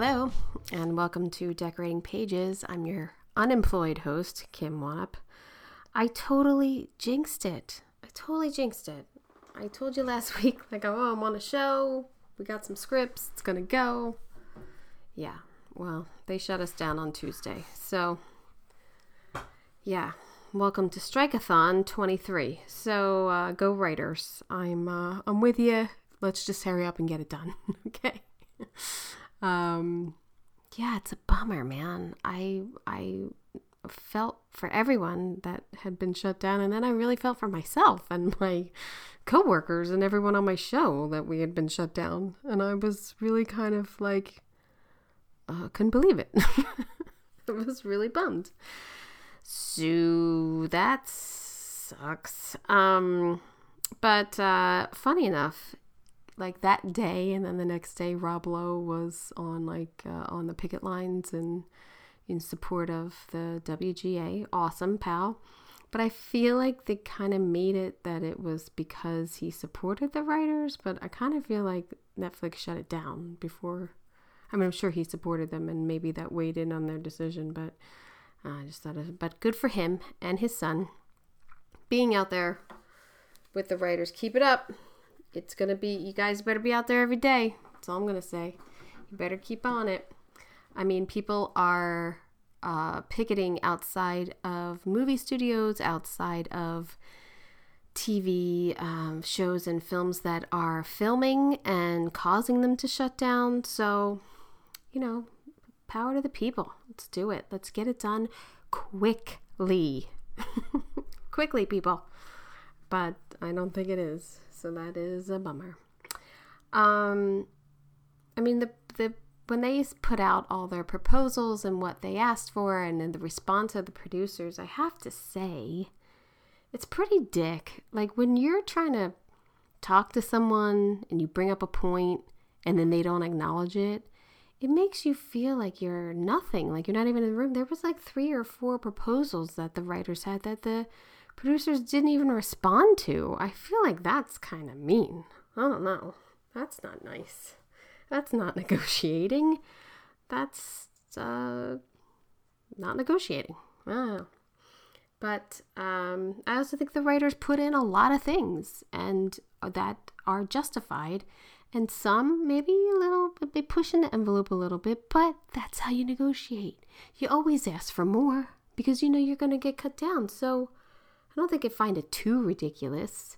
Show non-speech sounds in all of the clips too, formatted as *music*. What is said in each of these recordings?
Hello, and welcome to Decorating Pages. I'm your unemployed host, Kim Wannop. I totally jinxed it. I totally jinxed it. I told you last *laughs* week, like, oh, I'm on a show. We got some scripts. It's gonna go. Yeah, well, they shut us down on Tuesday. So, yeah, welcome to Strikeathon 23. So, uh, go writers. I'm, uh, I'm with you. Let's just hurry up and get it done. *laughs* okay. Um, yeah, it's a bummer, man. I I felt for everyone that had been shut down, and then I really felt for myself and my coworkers and everyone on my show that we had been shut down, and I was really kind of like, uh, couldn't believe it. *laughs* I was really bummed. So that sucks. Um, but uh, funny enough, like that day and then the next day rob lowe was on like uh, on the picket lines and in support of the wga awesome pal. But i feel like they kind of made it that it was because he supported the writers but i kind of feel like netflix shut it down before. I mean i'm sure he supported them and maybe that weighed in on their decision but uh, i just thought of but good for him and his son being out there with the writers. Keep it up it's gonna be you guys better be out there every day. That's all i'm gonna say. You better keep on it. I mean people are uh, picketing outside of movie studios outside of tv um, shows and films that are filming and causing them to shut down. So you know power to the people. Let's do it. Let's get it done quickly. *laughs* Quickly people. But i don't think it is so that is a bummer. Um, I mean the the when they put out all their proposals and what they asked for, and then the response of the producers, I have to say, it's pretty dick. Like when you're trying to talk to someone and you bring up a point and then they don't acknowledge it, it makes you feel like you're nothing, like you're not even in the room. There was like three or four proposals that the writers had that the producers didn't even respond to. I feel like that's kind of mean. I don't know. That's not nice. That's not *laughs* negotiating. That's uh, not negotiating. I. But um, I also think the writers put in a lot of things and that are justified. And some maybe a little, they pushing the envelope a little bit, but that's how you negotiate. You always ask for more because you know you're going to get cut down. So don't think I find it too ridiculous,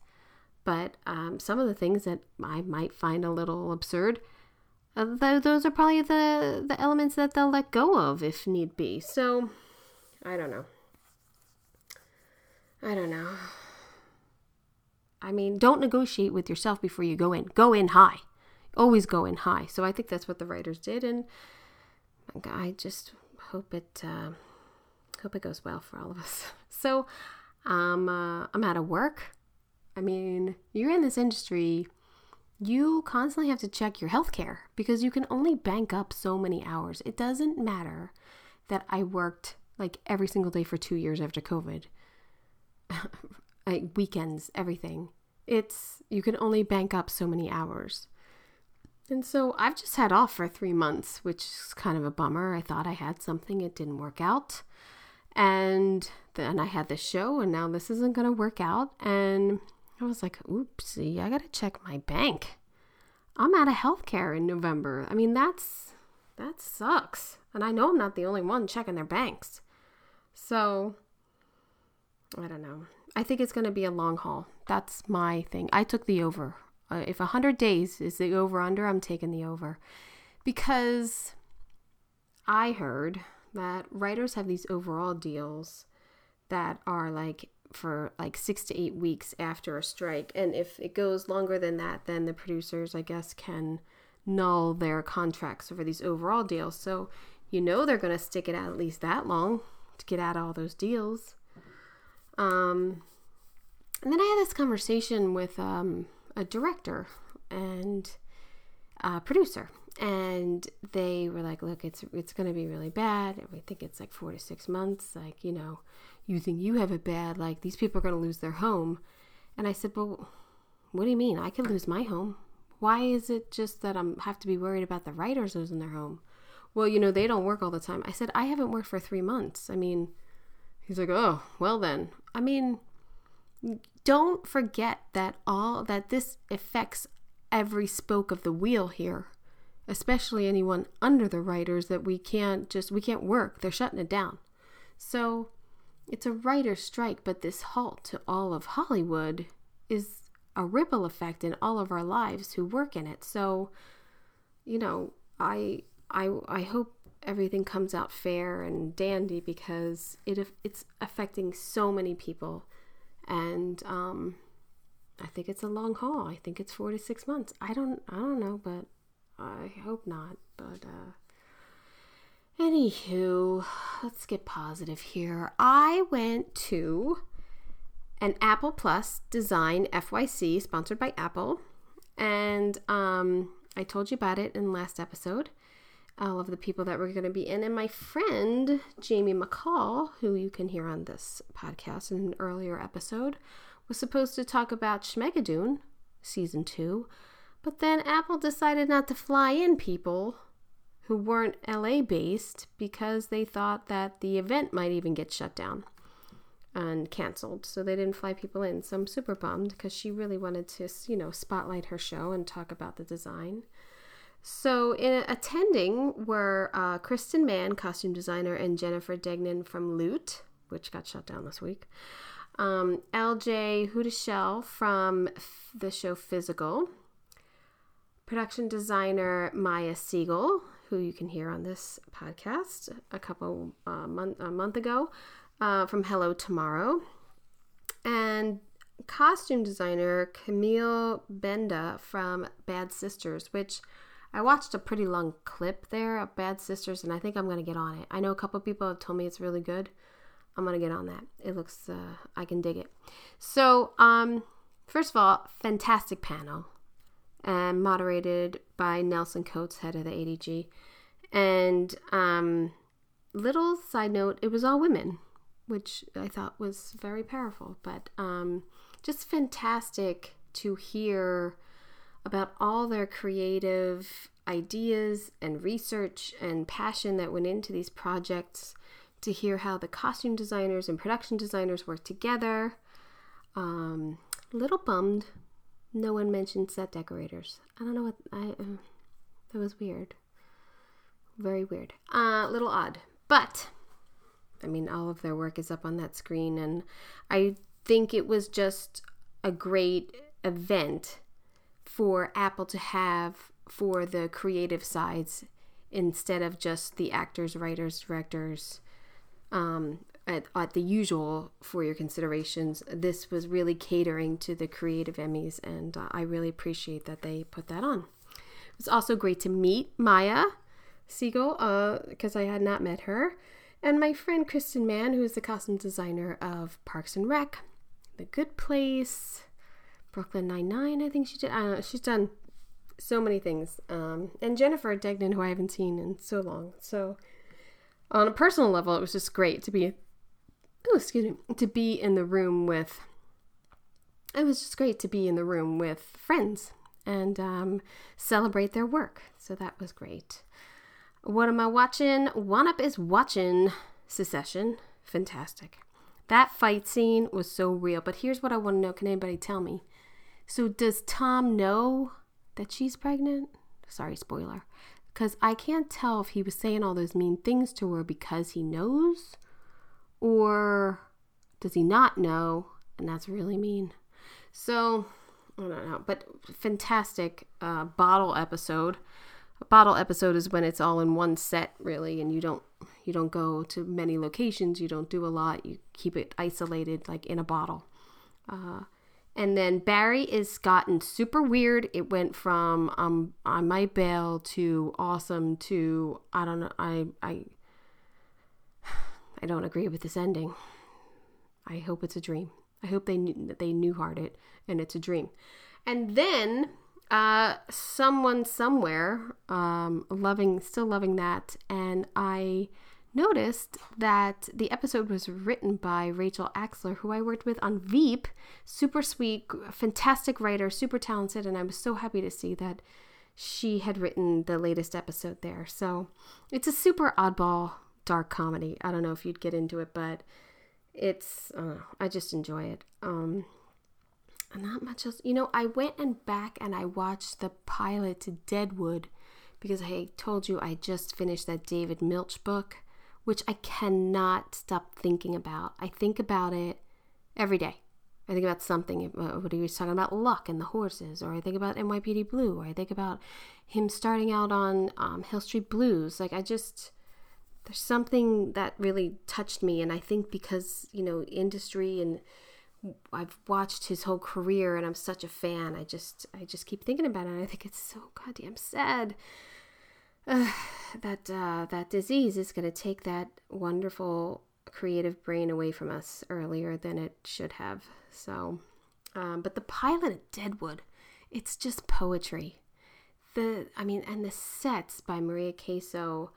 but um, some of the things that I might find a little absurd, uh, th- those are probably the, the elements that they'll let go of if need be. So, I don't know. I don't know. I mean, don't negotiate with yourself before you go in. Go in high. Always go in high. So I think that's what the writers did, and I just hope it uh, hope it goes well for all of us. *laughs* So I'm uh, I'm out of work. I mean, you're in this industry, you constantly have to check your health care because you can only bank up so many hours. It doesn't matter that I worked like every single day for two years after COVID, *laughs* like weekends, everything. It's you can only bank up so many hours. And so I've just had off for three months, which is kind of a bummer. I thought I had something, it didn't work out. And then I had this show, and now this isn't going to work out. And I was like, oopsie, I got to check my bank. I'm out of healthcare in November. I mean, that's that sucks. And I know I'm not the only one checking their banks. So I don't know. I think it's going to be a long haul. That's my thing. I took the over. Uh, if 100 days is the over under, I'm taking the over. Because I heard that writers have these overall deals that are like for like six to eight weeks after a strike. And if it goes longer than that, then the producers, I guess, can null their contracts for these overall deals. So you know they're going to stick it out at least that long to get out all those deals. Um, and then I had this conversation with um, a director and a producer, and they were like, "Look, it's it's going to be really bad. We think it's like four to six months. Like, you know, you think you have it bad. Like, these people are going to lose their home." And I said, "Well, what do you mean? I could lose my home. Why is it just that I'm have to be worried about the writers losing their home?" Well, you know, they don't work all the time. I said, "I haven't worked for three months. I mean." He's like, "Oh, well then." I mean, don't forget that all that this affects every spoke of the wheel here, especially anyone under the writers that we can't just we can't work. They're shutting it down. So, it's a writer strike, but this halt to all of Hollywood is a ripple effect in all of our lives who work in it. So, you know, I I I hope everything comes out fair and dandy because it it's affecting so many people and um, I think it's a long haul. I think it's four to six months. I don't I don't know, but I hope not. But uh, anywho, let's get positive here. I went to an Apple Plus Design FYC sponsored by Apple, and um, I told you about it in last episode all of the people that were going to be in. And my friend, Jamie McCall, who you can hear on this podcast in an earlier episode, was supposed to talk about Schmigadoon season two. But then Apple decided not to fly in people who weren't LA based because they thought that the event might even get shut down and canceled. So they didn't fly people in. So I'm super bummed because she really wanted to, you know, spotlight her show and talk about the design. So, in attending were uh, Kirston Mann, costume designer, and Jennifer Degnan from Loot, which got shut down this week. Um, LJ Hudashell from the show Physical. Production designer Maya Siegel, who you can hear on this podcast a couple uh, month a month ago, uh, from Hello Tomorrow, and costume designer Camille Benda from Bad Sisters, which I watched a pretty long clip there of Bad Sisters, and I think I'm gonna get on it. I know a couple people have told me it's really good. I'm gonna get on that. It looks, uh, I can dig it. So, um, first of all, fantastic panel, and moderated by Nelson Coates, head of the ADG. And um, little side note, it was all women, which I thought was very powerful. But um, just fantastic to hear about all their creative ideas and research and passion that went into these projects, to hear how the costume designers and production designers work together. Um, little bummed no one mentioned set decorators. I don't know what I. Uh, that was weird. Very weird. A uh, little odd, but I mean, all of their work is up on that screen, and I think it was just a great event for Apple to have for the creative sides instead of just the actors, writers, directors, um, at, at, the usual for your considerations. This was really catering to the creative Emmys, and uh, I really appreciate that they put that on. It was also great to meet Maya Siegel because uh, I had not met her, and my friend Kirston Mann, who is the costume designer of Parks and Rec, The Good Place. Brooklyn Nine Nine. I think she did. Know. She's done so many things. Um, and Jennifer Degnan, who I haven't seen in so long. So on a personal level, it was just great to be. Oh, excuse me. To be in the room with. It was just great to be in the room with friends and um, celebrate their work. So that was great. What am I watching? Wannop is watching Succession. Fantastic. That fight scene was so real. But here's what I want to know. Can anybody tell me? So does Tom know that she's pregnant? Sorry, spoiler. Because I can't tell if he was saying all those mean things to her because he knows or does he not know? And that's really mean. So, I don't know. But fantastic uh, bottle episode. A bottle episode is when it's all in one set, really, and you don't you don't go to many locations. You don't do a lot. You keep it isolated, like in a bottle. Uh, and then Barry is gotten super weird. It went from um on my bail to awesome to I don't know. I I I don't agree with this ending. I hope it's a dream. I hope they knew, they knew heart it and it's a dream. And then uh, someone somewhere um, loving still loving that and I noticed that the episode was written by Rachel Axler, who I worked with on Veep. Super sweet, fantastic writer, super talented, and I was so happy to see that she had written the latest episode there. So it's a super oddball dark comedy. I don't know if you'd get into it, but it's uh, I just enjoy it. Um, not much else. You know, I went and back and I watched the pilot to Deadwood because I told you I just finished that David Milch book which I cannot stop thinking about. I think about it every day. I think about something, uh, what he was talking about luck and the horses, or I think about NYPD Blue, or I think about him starting out on um, Hill Street Blues. Like, I just, there's something that really touched me. And I think because, you know, industry and I've watched his whole career and I'm such a fan, I just, I just keep thinking about it. And I think it's so goddamn sad uh, that uh, that disease is going to take that wonderful creative brain away from us earlier than it should have. So, um, but the pilot of Deadwood, it's just poetry. The I mean, and the sets by Maria Caso,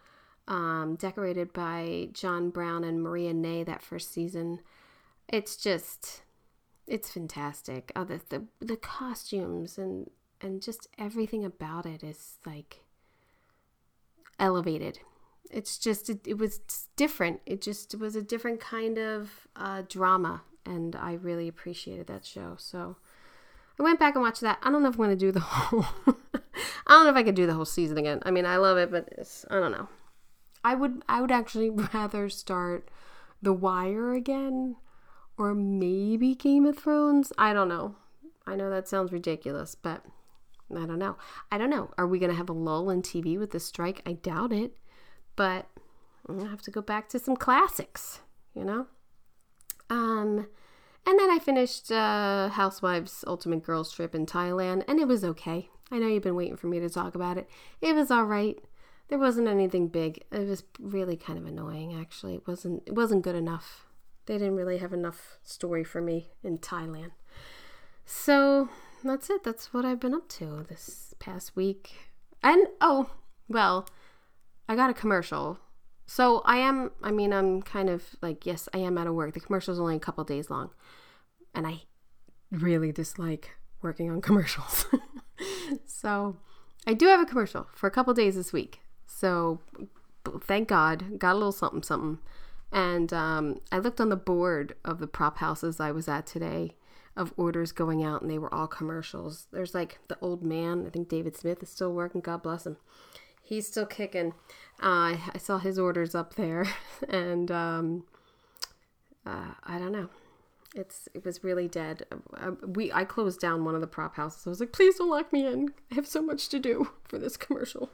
um, decorated by John Brown and Maria Ney that first season. It's just, it's fantastic. Oh, the the, the costumes and and just everything about it is like elevated. It's just, it, it was different. It just it was a different kind of uh, drama. And I really appreciated that show. So I went back and watched that. I don't know if I'm going to do the *laughs* whole, I don't know if I could do the whole season again. I mean, I love it, but I don't know. I would, I would actually *laughs* rather start The Wire again or maybe Game of Thrones. I don't know. I know that sounds ridiculous, but I don't know. I don't know. Are we going to have a lull in TV with the strike? I doubt it. But I'm going to have to go back to some classics, you know? Um, and then I finished uh, Housewives Ultimate Girls Trip in Thailand, and it was okay. I know you've been waiting for me to talk about it. It was all right. There wasn't anything big. It was really kind of annoying, actually. It wasn't. It wasn't good enough. They didn't really have enough story for me in Thailand. So that's it. That's what I've been up to this past week. And oh, well, I got a commercial. So I am, I mean, I'm kind of like, yes, I am out of work. The commercial's only a couple days long. And I really dislike working on commercials. *laughs* so I do have a commercial for a couple days this week. So thank God, got a little something, something. And um, I looked on the board of the prop houses I was at today of orders going out and they were all commercials. There's like the old man, I think David Smith is still working, God bless him. He's still kicking. Uh, I saw his orders up there *laughs* and um, uh, I don't know. It's it was really dead. Uh, we I closed down one of the prop houses. I was like, please don't lock me in. I have so much to do *laughs* for this commercial.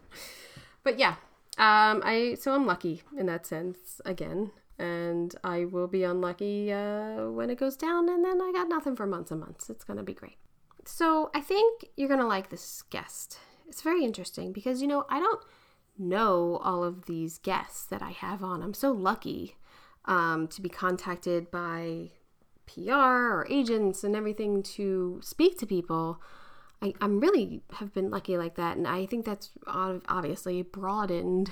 But yeah, um, I so I'm lucky in that sense again and I will be unlucky uh, when it goes down, and then I got nothing for months and months. It's gonna be great. So I think you're gonna like this guest. It's very interesting because you know I don't know all of these guests that I have on. I'm so lucky um, to be contacted by PR or agents and everything to speak to people. I, I'm really have been lucky like that, and I think that's obviously broadened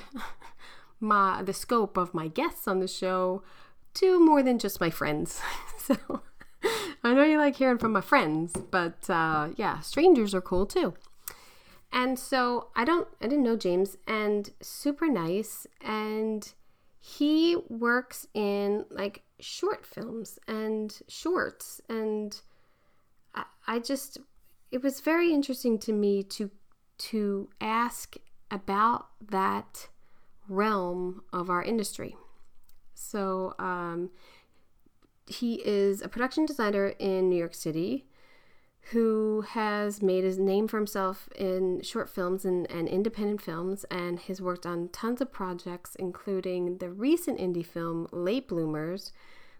*laughs* my the scope of my guests on the show to more than just my friends. *laughs* so I know you like hearing from my friends, but uh, yeah, strangers are cool too. and so I don't I didn't know James and super nice and he works in like short films and shorts and I, I just it was very interesting to me to to ask about that realm of our industry. So um, he is a production designer in New York City who has made his name for himself in short films and, and independent films and has worked on tons of projects, including the recent indie film Late Bloomers,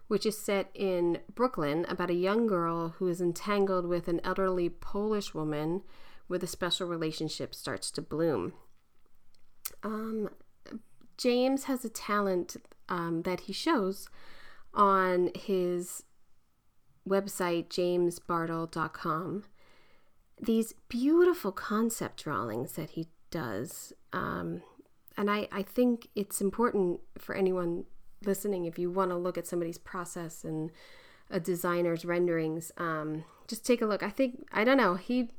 which is set in Brooklyn about a young girl who is entangled with an elderly Polish woman where the special relationship starts to bloom. Um, James has a talent um, that he shows on his website, jamesbartol.com. These beautiful concept drawings that he does. Um, and I, I think it's important for anyone listening if you want to look at somebody's process and a designer's renderings um, just take a look. I think i don't know he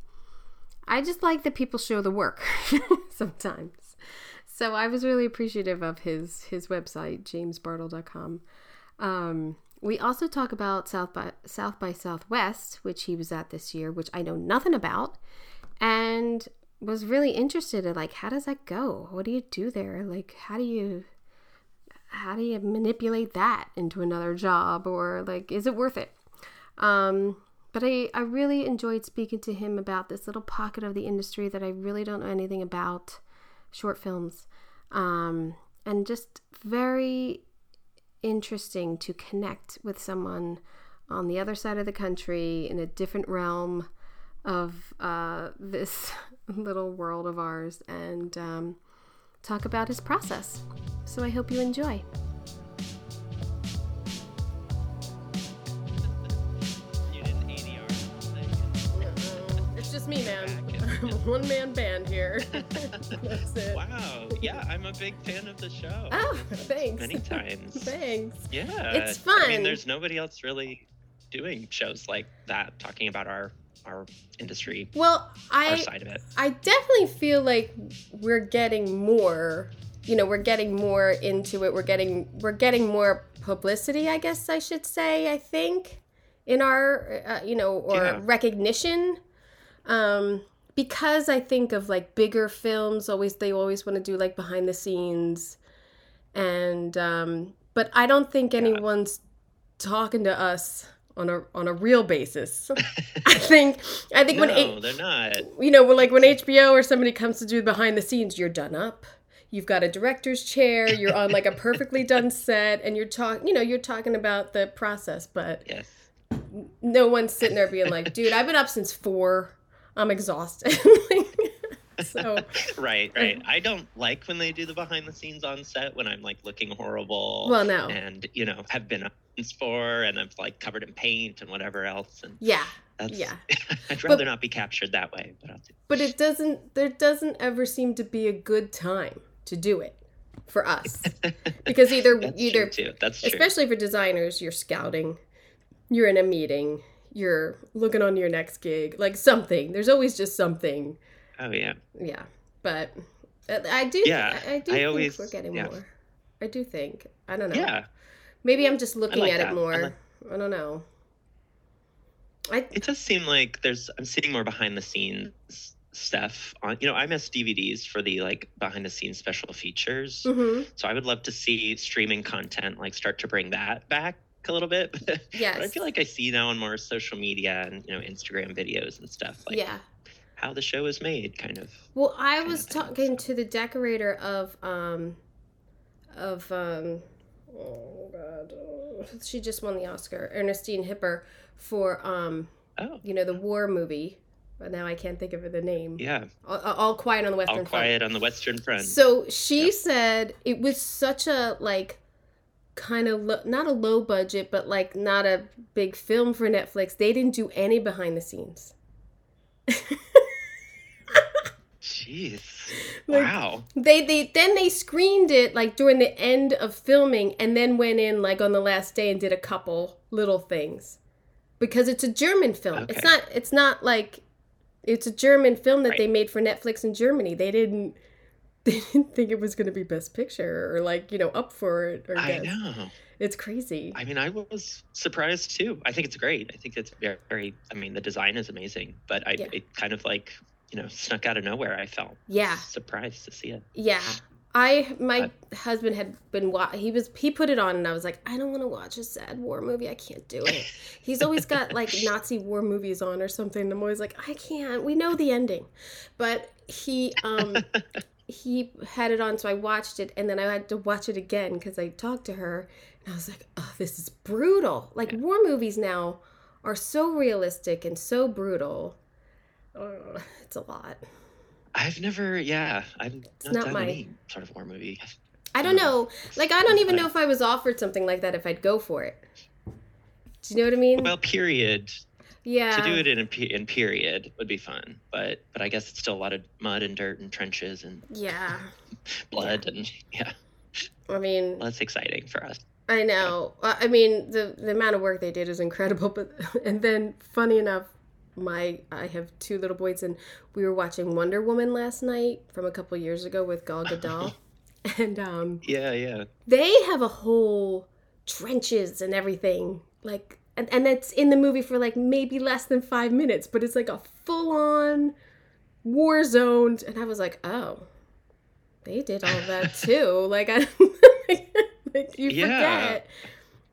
i just like that people show the work *laughs* sometimes. So i was really appreciative of his his website jamesbartol.com um, we also talk about south by south by southwest which he was at this year which i know nothing about and was really interested in like how does that go? What do you do there? Like how do you how do you manipulate that into another job or like is it worth it? Um, but I, I really enjoyed speaking to him about this little pocket of the industry that i really don't know anything about short films. Um, and just very interesting to connect with someone on the other side of the country in a different realm of uh, *laughs* this little world of ours. And um, talk about his process. So I hope you enjoy. You did an ADR thing. Uh, it's just me, man. I'm *laughs* a one man band here. *laughs* That's it. Wow. Yeah, I'm a big fan of the show. Oh, thanks. Many times. *laughs* Thanks. Yeah. It's fun. I mean, there's nobody else really doing shows like that, talking about our our industry, Well, I side of it. I definitely feel like we're getting more. You know, we're getting more into it. We're getting we're getting more publicity. I guess I should say. I think in our uh, you know or Yeah. recognition, um, because I think of like bigger films. Always they always want to do like behind the scenes, and um, but I don't think anyone's talking to us on a on a real basis. *laughs* I think I think No, when it, they're not. you know, like when HBO or somebody comes to do behind the scenes, you're done up. You've got a director's chair. You're on like a perfectly done *laughs* set, and you're talking. You know, you're talking about the process, but Yes. no one's sitting there being like, "Dude, I've been up since four. I'm exhausted." *laughs* *laughs* so Right, right. I don't like when they do the behind the scenes on set when I'm like looking horrible. Well, no. And, you know, have been four and I'm like covered in paint and whatever else. And yeah, that's, yeah. *laughs* I'd rather not be captured that way, but. But it doesn't. There doesn't ever seem to be a good time to do it for us *laughs* because either That's either true too. That's true. especially for designers you're scouting you're in a meeting you're looking on your next gig like something there's always just something oh yeah. yeah but uh, i do Yeah, i, I do I think always- we're getting yeah. more i do think i don't know Yeah. maybe i'm just looking like at that. it I more like- I don't know i It does seem like there's I'm seeing more behind the scenes stuff on you know, I miss DVDs for the like behind the scenes special features. hmm So I would love to see streaming content like start to bring that back a little bit. *laughs* but yes I feel like I see now on more social media and you know Instagram videos and stuff like yeah how the show is made kind of. Well, I was talking to the decorator of um of um oh god oh, she just won the Oscar Ernestine Hipper for um Oh, you know the war movie but now I can't think of the name yeah. all, all quiet on the western All front quiet on the Western Front. so she Yep. said it was such a like kind of lo- not a low budget but like not a big film for Netflix they didn't do any behind the scenes *laughs* Jeez. Like- wow. They they then they screened it like during the end of filming and then went in like on the last day and did a couple little things. Because it's a German film. It's not it's not like It's a German film that Right. they made for Netflix in Germany. They didn't. *laughs* They didn't think it was going to be Best Picture or like you know up for it or I guess. know. It's crazy. I mean, I was surprised too. I think it's great. I think it's very, very I mean, the design is amazing, but I Yeah. it kind of like you know snuck out of nowhere. I felt Yeah. surprised to see it. Yeah. I my husband had been wa- he was he put it on and I was like I don't want to watch a sad war movie I can't do it. *laughs* He's always got like Nazi war movies on or something. and I'm always like I can't. We know the ending, but he um *laughs* he had it on so I watched it and then I had to watch it again because I talked to her and I was like oh this is brutal. Like war movies now are so realistic and so brutal. Ugh, *laughs* it's a lot. I've never, yeah, I've not, not done my- any sort of war movie. I don't know. *laughs* Like I don't even know if I was offered something like that if I'd go for it. Do you know what I mean? Well, period. yeah. To do it in a in period would be fun, but but I guess it's still a lot of mud and dirt and trenches and Yeah. *laughs* blood and yeah, I mean, well, that's exciting for us. I know. Uh, I mean, the the amount of work they did is incredible. But and then, funny enough, my I have two little boys, and we were watching Wonder Woman last night from a couple years ago with Gal Gadot, *laughs* and um, Yeah, yeah. they have a whole trenches and everything like and, and it's in the movie for like maybe less than five minutes but it's like a full-on war zone and i was like oh they did all that *laughs* too like i *laughs* like you Yeah.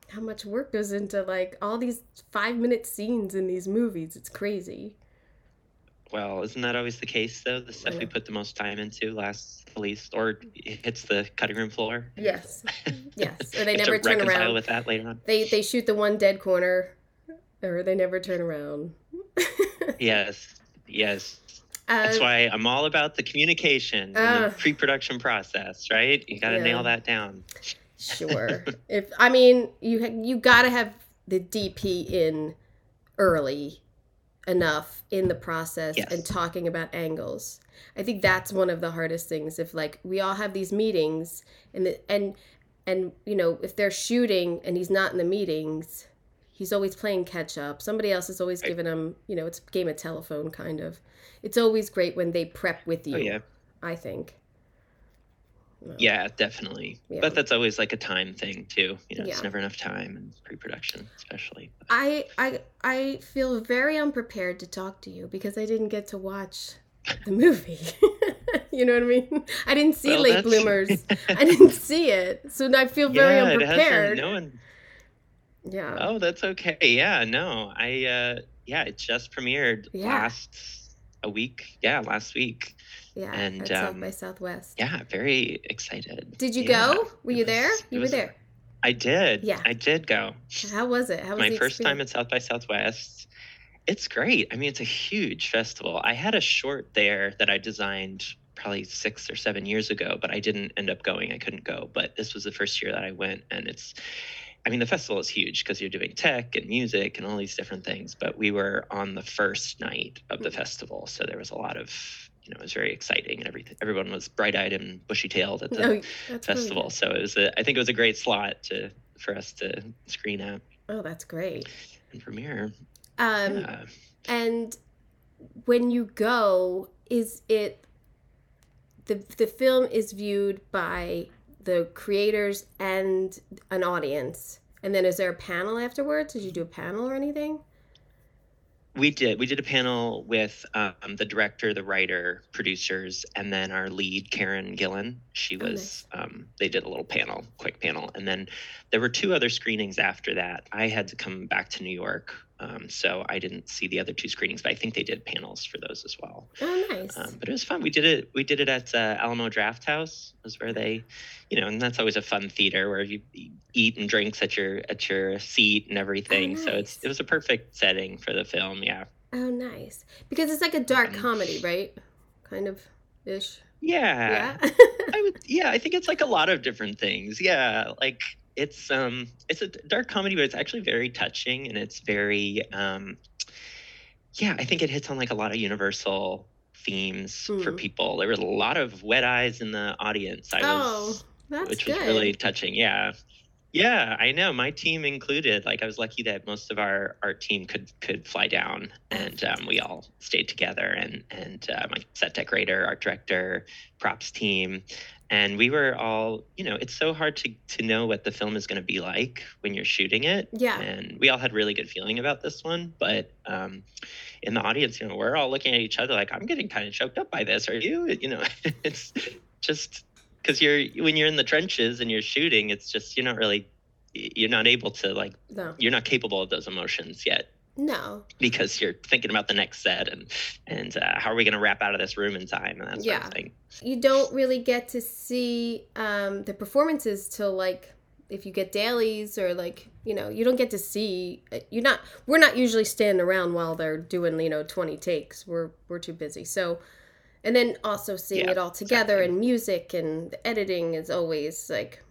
How much work goes into like all these five minute scenes in these movies it's crazy Well, isn't that always the case though? The stuff we put the most time into lasts the least, or hits the cutting room floor. yes *laughs* yes or they never turn around with that later on. they they shoot the one dead corner or they never turn around *laughs* Yes, yes. That's Uh, why I'm all about the communication and Uh. the pre-production process, right? You got to Yeah. nail that down. Sure. if I mean, you you got to have the DP in early enough in the process Yes. and talking about angles. I think that's one of the hardest things. If like we all have these meetings and the, and and you know if they're shooting and he's not in the meetings, he's always playing catch up. Somebody else is always Right. giving him. You know, it's a game of telephone kind of. It's always great when they prep with oh, you. Oh yeah, I think. Yeah, definitely. Yeah. But that's always like a time thing too. You know, Yeah. it's never enough time in pre-production, especially. I I I feel very unprepared to talk to you because I didn't get to watch the movie. *laughs* you know what I mean? I didn't see Well, Late that's- Bloomers. *laughs* I didn't see it, so I feel very yeah, it unprepared. No one. Yeah. Oh, that's okay. Yeah, no, I. uh Yeah, it just premiered last a week. Yeah, last week. Yeah. and, at South um, by Southwest. Yeah, very excited. Did you Yeah, go? Were you was- there? You were there. I did. Yeah. I did go. How was it? How was my first time at South by Southwest. It's great. I mean, it's a huge festival. I had a short there that I designed probably six or seven years ago, but I didn't end up going. I couldn't go. But this was the first year that I went, and it's. I mean, the festival is huge because you're doing tech and music and all these different things. But we were on the first night of the festival, so there was a lot of, you know, it was very exciting and everything. Everyone was bright-eyed and bushy-tailed at the really festival. So it was. A, I think it was a great slot to for us to screen at Oh, that's great. and premiere. Um, yeah. And when you go, is it the the film is viewed by the creators and an audience, and then is there a panel afterwards? Did you do a panel or anything? We did. We did a panel with um, the director, the writer, producers, and then our lead, Karen Gillan. She Oh, was. Um, they did a little panel, quick panel, and then there were two other screenings after that. I had to come back to New York, um, so I didn't see the other two screenings, but I think they did panels for those as well. Oh, nice. Um, but it was fun. We did it. We did it at uh, Alamo Drafthouse. Was where they, you know, and that's always a fun theater where you eat and drinks at your at your seat and everything. So it's it was a perfect setting for the film. Yeah. oh, nice. Because it's like a dark Mhm. comedy, right? Kind of ish. Yeah. Yeah. I would. Yeah, I think it's like a lot of different things. Yeah, like it's um it's a dark comedy, but it's actually very touching and it's very um yeah, I think it hits on like a lot of universal themes for Mm. people. There was a lot of wet eyes in the audience. I oh, was that's which good. was really touching. Yeah. Yeah, I know. My team included. Like, I was lucky that most of our art team could could fly down, and um, we all stayed together. And and uh, my set decorator, art director, props team, and we were all. You know, it's so hard to to know what the film is going to be like when you're shooting it. Yeah. And we all had really good feeling about this one, but um, in the audience, you know, we're all looking at each other like, I'm getting kind of choked up by this. Are you? *laughs* You know, *laughs* it's just because you're when you're in the trenches and you're shooting it's just you're not really you're not able to like No. you're not capable of those emotions yet No. because you're thinking about the next set and and uh, how are we going to wrap out of this room in time and that sort Yeah. of thing You don't really get to see um, the performances till like if you get dailies or like you know you don't get to see uh, you're not we're not usually standing around while they're doing you know 20 takes we're we're too busy so and then also seeing Yeah, it all together exactly. and music and the editing is always like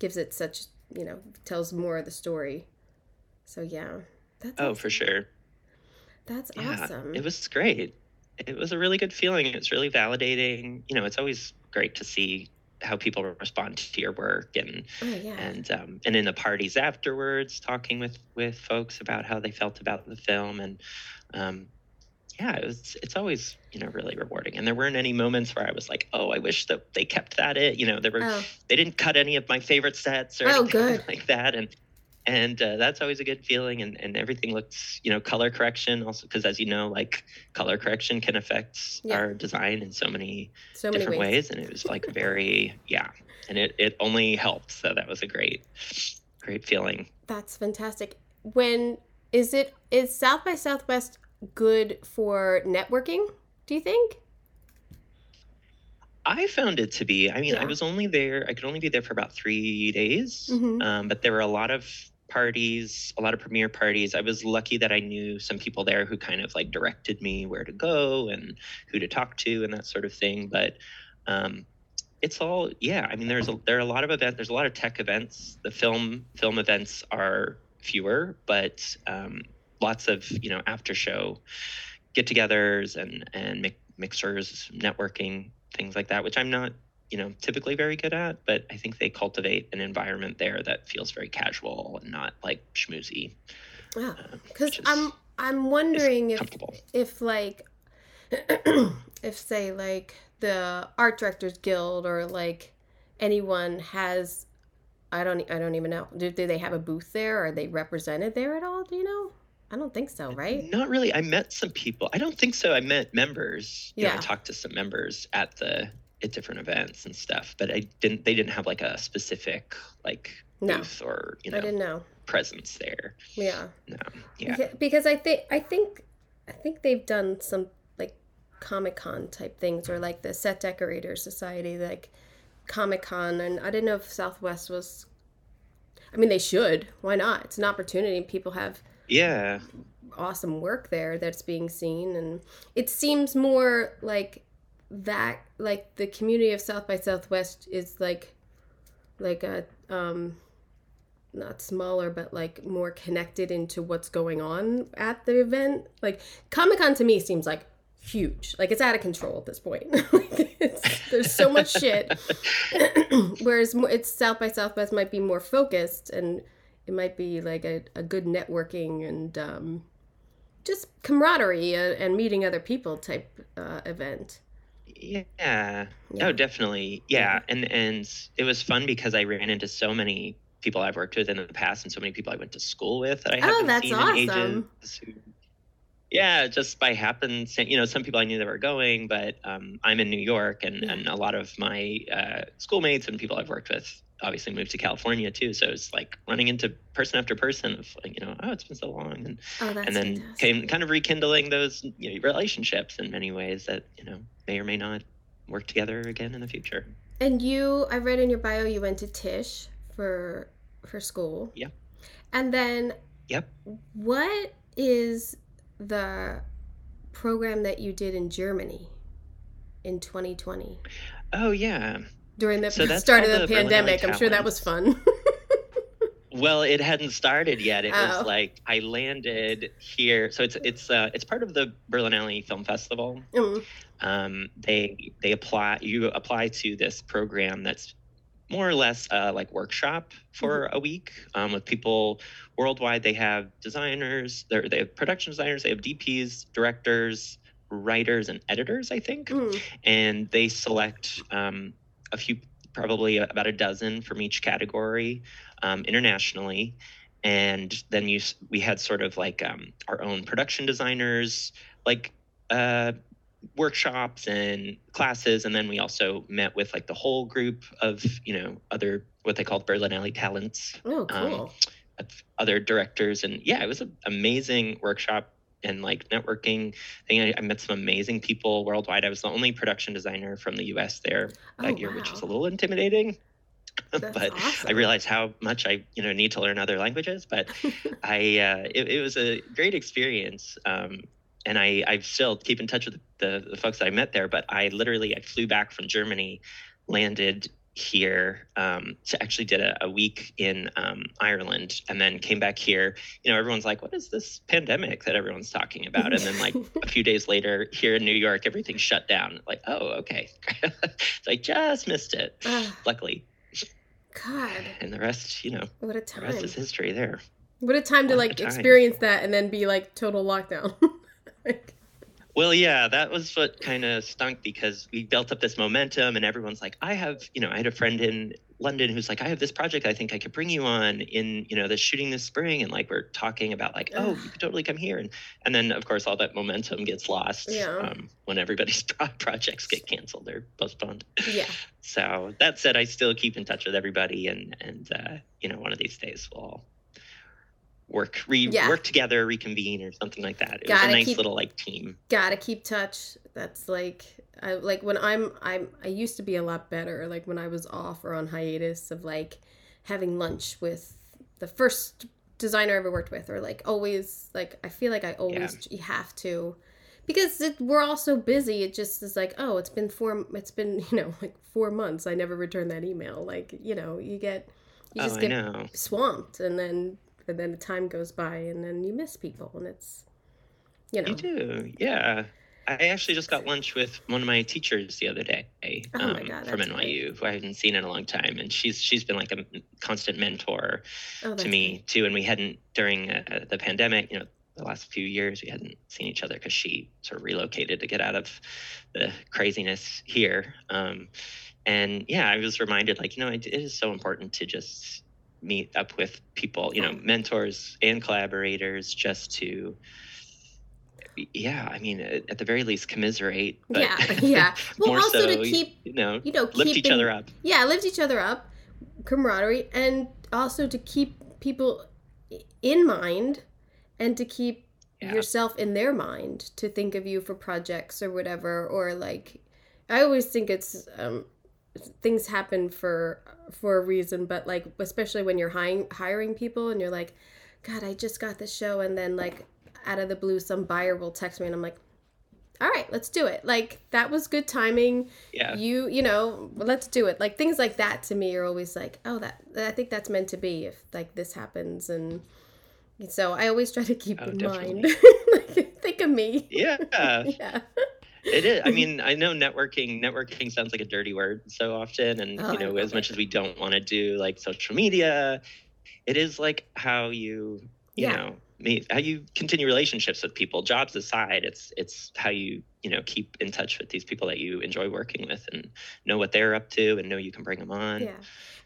gives it such you know tells more of the story so yeah that's oh for sure. That's yeah awesome. it was great. It was a really good feeling. It's really validating. You know it's always great to see how people respond to your work and oh yeah. and um, and in the parties afterwards, talking with with folks about how they felt about the film, and um, yeah, it was it's always you know really rewarding. And there weren't any moments where I was like, oh, I wish that they kept that it. You know, there were oh. they didn't cut any of my favorite sets or Oh, anything good. *laughs* like that, and and uh, that's always a good feeling. And and everything looks you know color correction also because as you know like color correction can affect Yeah. our design in so many so many different ways. ways. and it was like very yeah and it, it only helped so that was a great great feeling That's fantastic. When is it is South by Southwest good for networking? Do you think? i found it to be i mean Yeah. i was only there i could only be there for about three days Mhm. um, but there were a lot of parties a lot of premiere parties. I was lucky that i knew some people there who kind of like directed me where to go and who to talk to and that sort of thing. But um, it's all yeah i mean there's a, there are a lot of events there's a lot of tech events. The film film events are fewer but um, lots of you know after show get-togethers and and mi- mixers networking things like that which i'm not you know typically very good at but i think they cultivate an environment there that feels very casual and not like schmoozy Yeah, um, because is- I'm I'm wondering if if like *clears throat* if say like the art directors guild or like anyone has I don't I don't even know do, do they have a booth there are they represented there at all do you know I don't think so right Not really. I met some people. I don't think so. I met members. You know, Yeah. I talked to some members at the at different events and stuff, but I didn't. They didn't have like a specific like No. booth or you I know didn't know presence there. yeah No. Yeah. Yeah, because I think I think I think they've done some like Comic Con type things or like the Set Decorator Society, like Comic Con, and I didn't know if Southwest was. I mean, they should. Why not? It's an opportunity. People have Yeah. awesome work there that's being seen, and it seems more like that. Like the community of South by Southwest is like, like a um, not smaller, but like more connected into what's going on at the event. Like Comic Con to me seems like huge. Like it's out of control at this point. *laughs* like there's so much shit. *clears throat* Whereas it's South by Southwest might be more focused and it might be like a, a good networking and um, just camaraderie uh, and meeting other people type uh, event. Yeah. Yeah. No, definitely. Yeah. And and it was fun because I ran into so many people I've worked with in the past and so many people I went to school with that I Oh, haven't that's seen awesome. in ages. Who, yeah, just by happen, you know, some people I knew that were going, but um, I'm in New York, and, Yeah. and a lot of my uh, schoolmates and people I've worked with obviously moved to California too. So it's like running into person after person of like, you know, oh, it's been so long, and Oh, and then fantastic. came kind of rekindling those you know, relationships in many ways that you know may or may not work together again in the future. And you, I read in your bio, you went to Tisch for for school. Yep. And then, Yep. what is the program that you did in Germany in 2020 Oh yeah. during the So start of the, the pandemic? I'm sure that was fun. *laughs* Well, it hadn't started yet. It Oh. was like I landed here, so it's it's uh, it's part of the Berlinale Film Festival. Mm. Um, they they apply you apply to this program that's more or less uh, like workshop for Mm-hmm. a week um, with people worldwide. They have designers, they're, they have production designers, they have DPs, directors, writers, and editors, I think. Mm. And they select um, a few, probably about a dozen from each category um, internationally. And then you, we had sort of like um, our own production designers, like uh, workshops and classes. And then we also met with like the whole group of you know other what they called Berlinale Talents Oh, Um, cool. of other directors. And yeah it was an amazing workshop and like networking thing. I, I met some amazing people worldwide. I was the only production designer from the us there that oh, year which was a little intimidating *laughs* but awesome. I realized how much I, you know, need to learn other languages. But *laughs* I, uh, it, it was a great experience, um, and I, I still keep in touch with the, the folks that I met there. But I literally, I flew back from Germany, landed here, um, to actually did a, a week in um, Ireland, and then came back here. You know, everyone's like, "What is this pandemic that everyone's talking about?" And then, like *laughs* a few days later, here in New York, everything shut down. Like, oh, okay. so I just missed it. Ah, Luckily, God, and the rest, you know, what a the time. rest is history there. What a time to What a like time. experience that and then be like total lockdown. *laughs* Like, Well, yeah, that was what kind of stunk because we built up this momentum, and everyone's like, "I have," you know, I had a friend in London who's like, "I have this project I think I could bring you on in, you know, the shooting this spring," and like we're talking about like, "Oh, Ugh. you could totally come here," and and then of course all that momentum gets lost Yeah. um, when everybody's *laughs* pro- projects get canceled or postponed. yeah. *laughs* So that said, I still keep in touch with everybody, and and uh, you know, one of these days we'll all work re- Yeah. work together, reconvene, or something like that. It was Gotta a nice keep- little like team. gotta keep touch that's like i like when i'm i'm i used to be a lot better like when i was off or on hiatus of like having lunch with the first designer i ever worked with or like always like i feel like i always you have to because it, we're all so busy it just is like oh it's been four it's been *laughs* you know like four months i never returned that email like you know you get you oh, just oh, get swamped and then and then the time goes by and then you miss people and it's you know You do, yeah. I actually just got lunch with one of my teachers the other day Oh um, God, from NYU, who I haven't seen in a long time, and she's she's been like a constant mentor oh, to me too. And we hadn't during uh, the pandemic, you know, the last few years, we hadn't seen each other because she sort of relocated to get out of the craziness here. Um, and yeah, I was reminded, like, you know, it, it is so important to just meet up with people, you know, mentors and collaborators, just to yeah, I mean, at the very least, commiserate. But Yeah, *laughs* yeah. Well, also to keep, you know, you know, lift each other up. Yeah, lift each other up, camaraderie, and also to keep people in mind, and to keep Yeah. yourself in their mind to think of you for projects or whatever. Or like, I always think it's um, things happen for for a reason, but like especially when you're hiring hiring people and you're like, God, I just got this show, and then like out of the blue, some buyer will text me, and I'm like. All right, let's do it. Like that was good timing Yeah. you you know let's do it like things like that to me are always like oh that i think that's meant to be if like this happens and so i always try to keep Oh, in definitely. mind *laughs* like think of me Yeah. *laughs* yeah It is. I *laughs* mean, I know networking. Networking sounds like a dirty word so often, and Oh, you know, as much as we don't want to do like social media, it is like how you, you Yeah. know, meet, how you continue relationships with people. Jobs aside, it's it's how you you know keep in touch with these people that you enjoy working with and know what they're up to and know you can bring them on yeah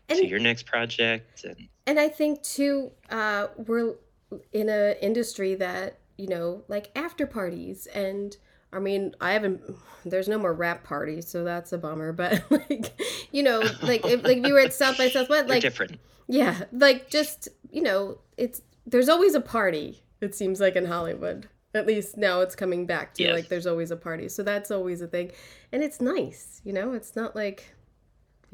to and your next project. And and i think too uh we're in a industry that you know like after parties and I mean, I haven't. There's no more rap parties, so that's a bummer. But *laughs* like, you know, like if like if you were at South by Southwest, they're like different. Yeah, like just you know, it's there's always a party. It seems like in Hollywood. At least now it's coming back to Yes. like there's always a party. So that's always a thing, and it's nice. You know, it's not like,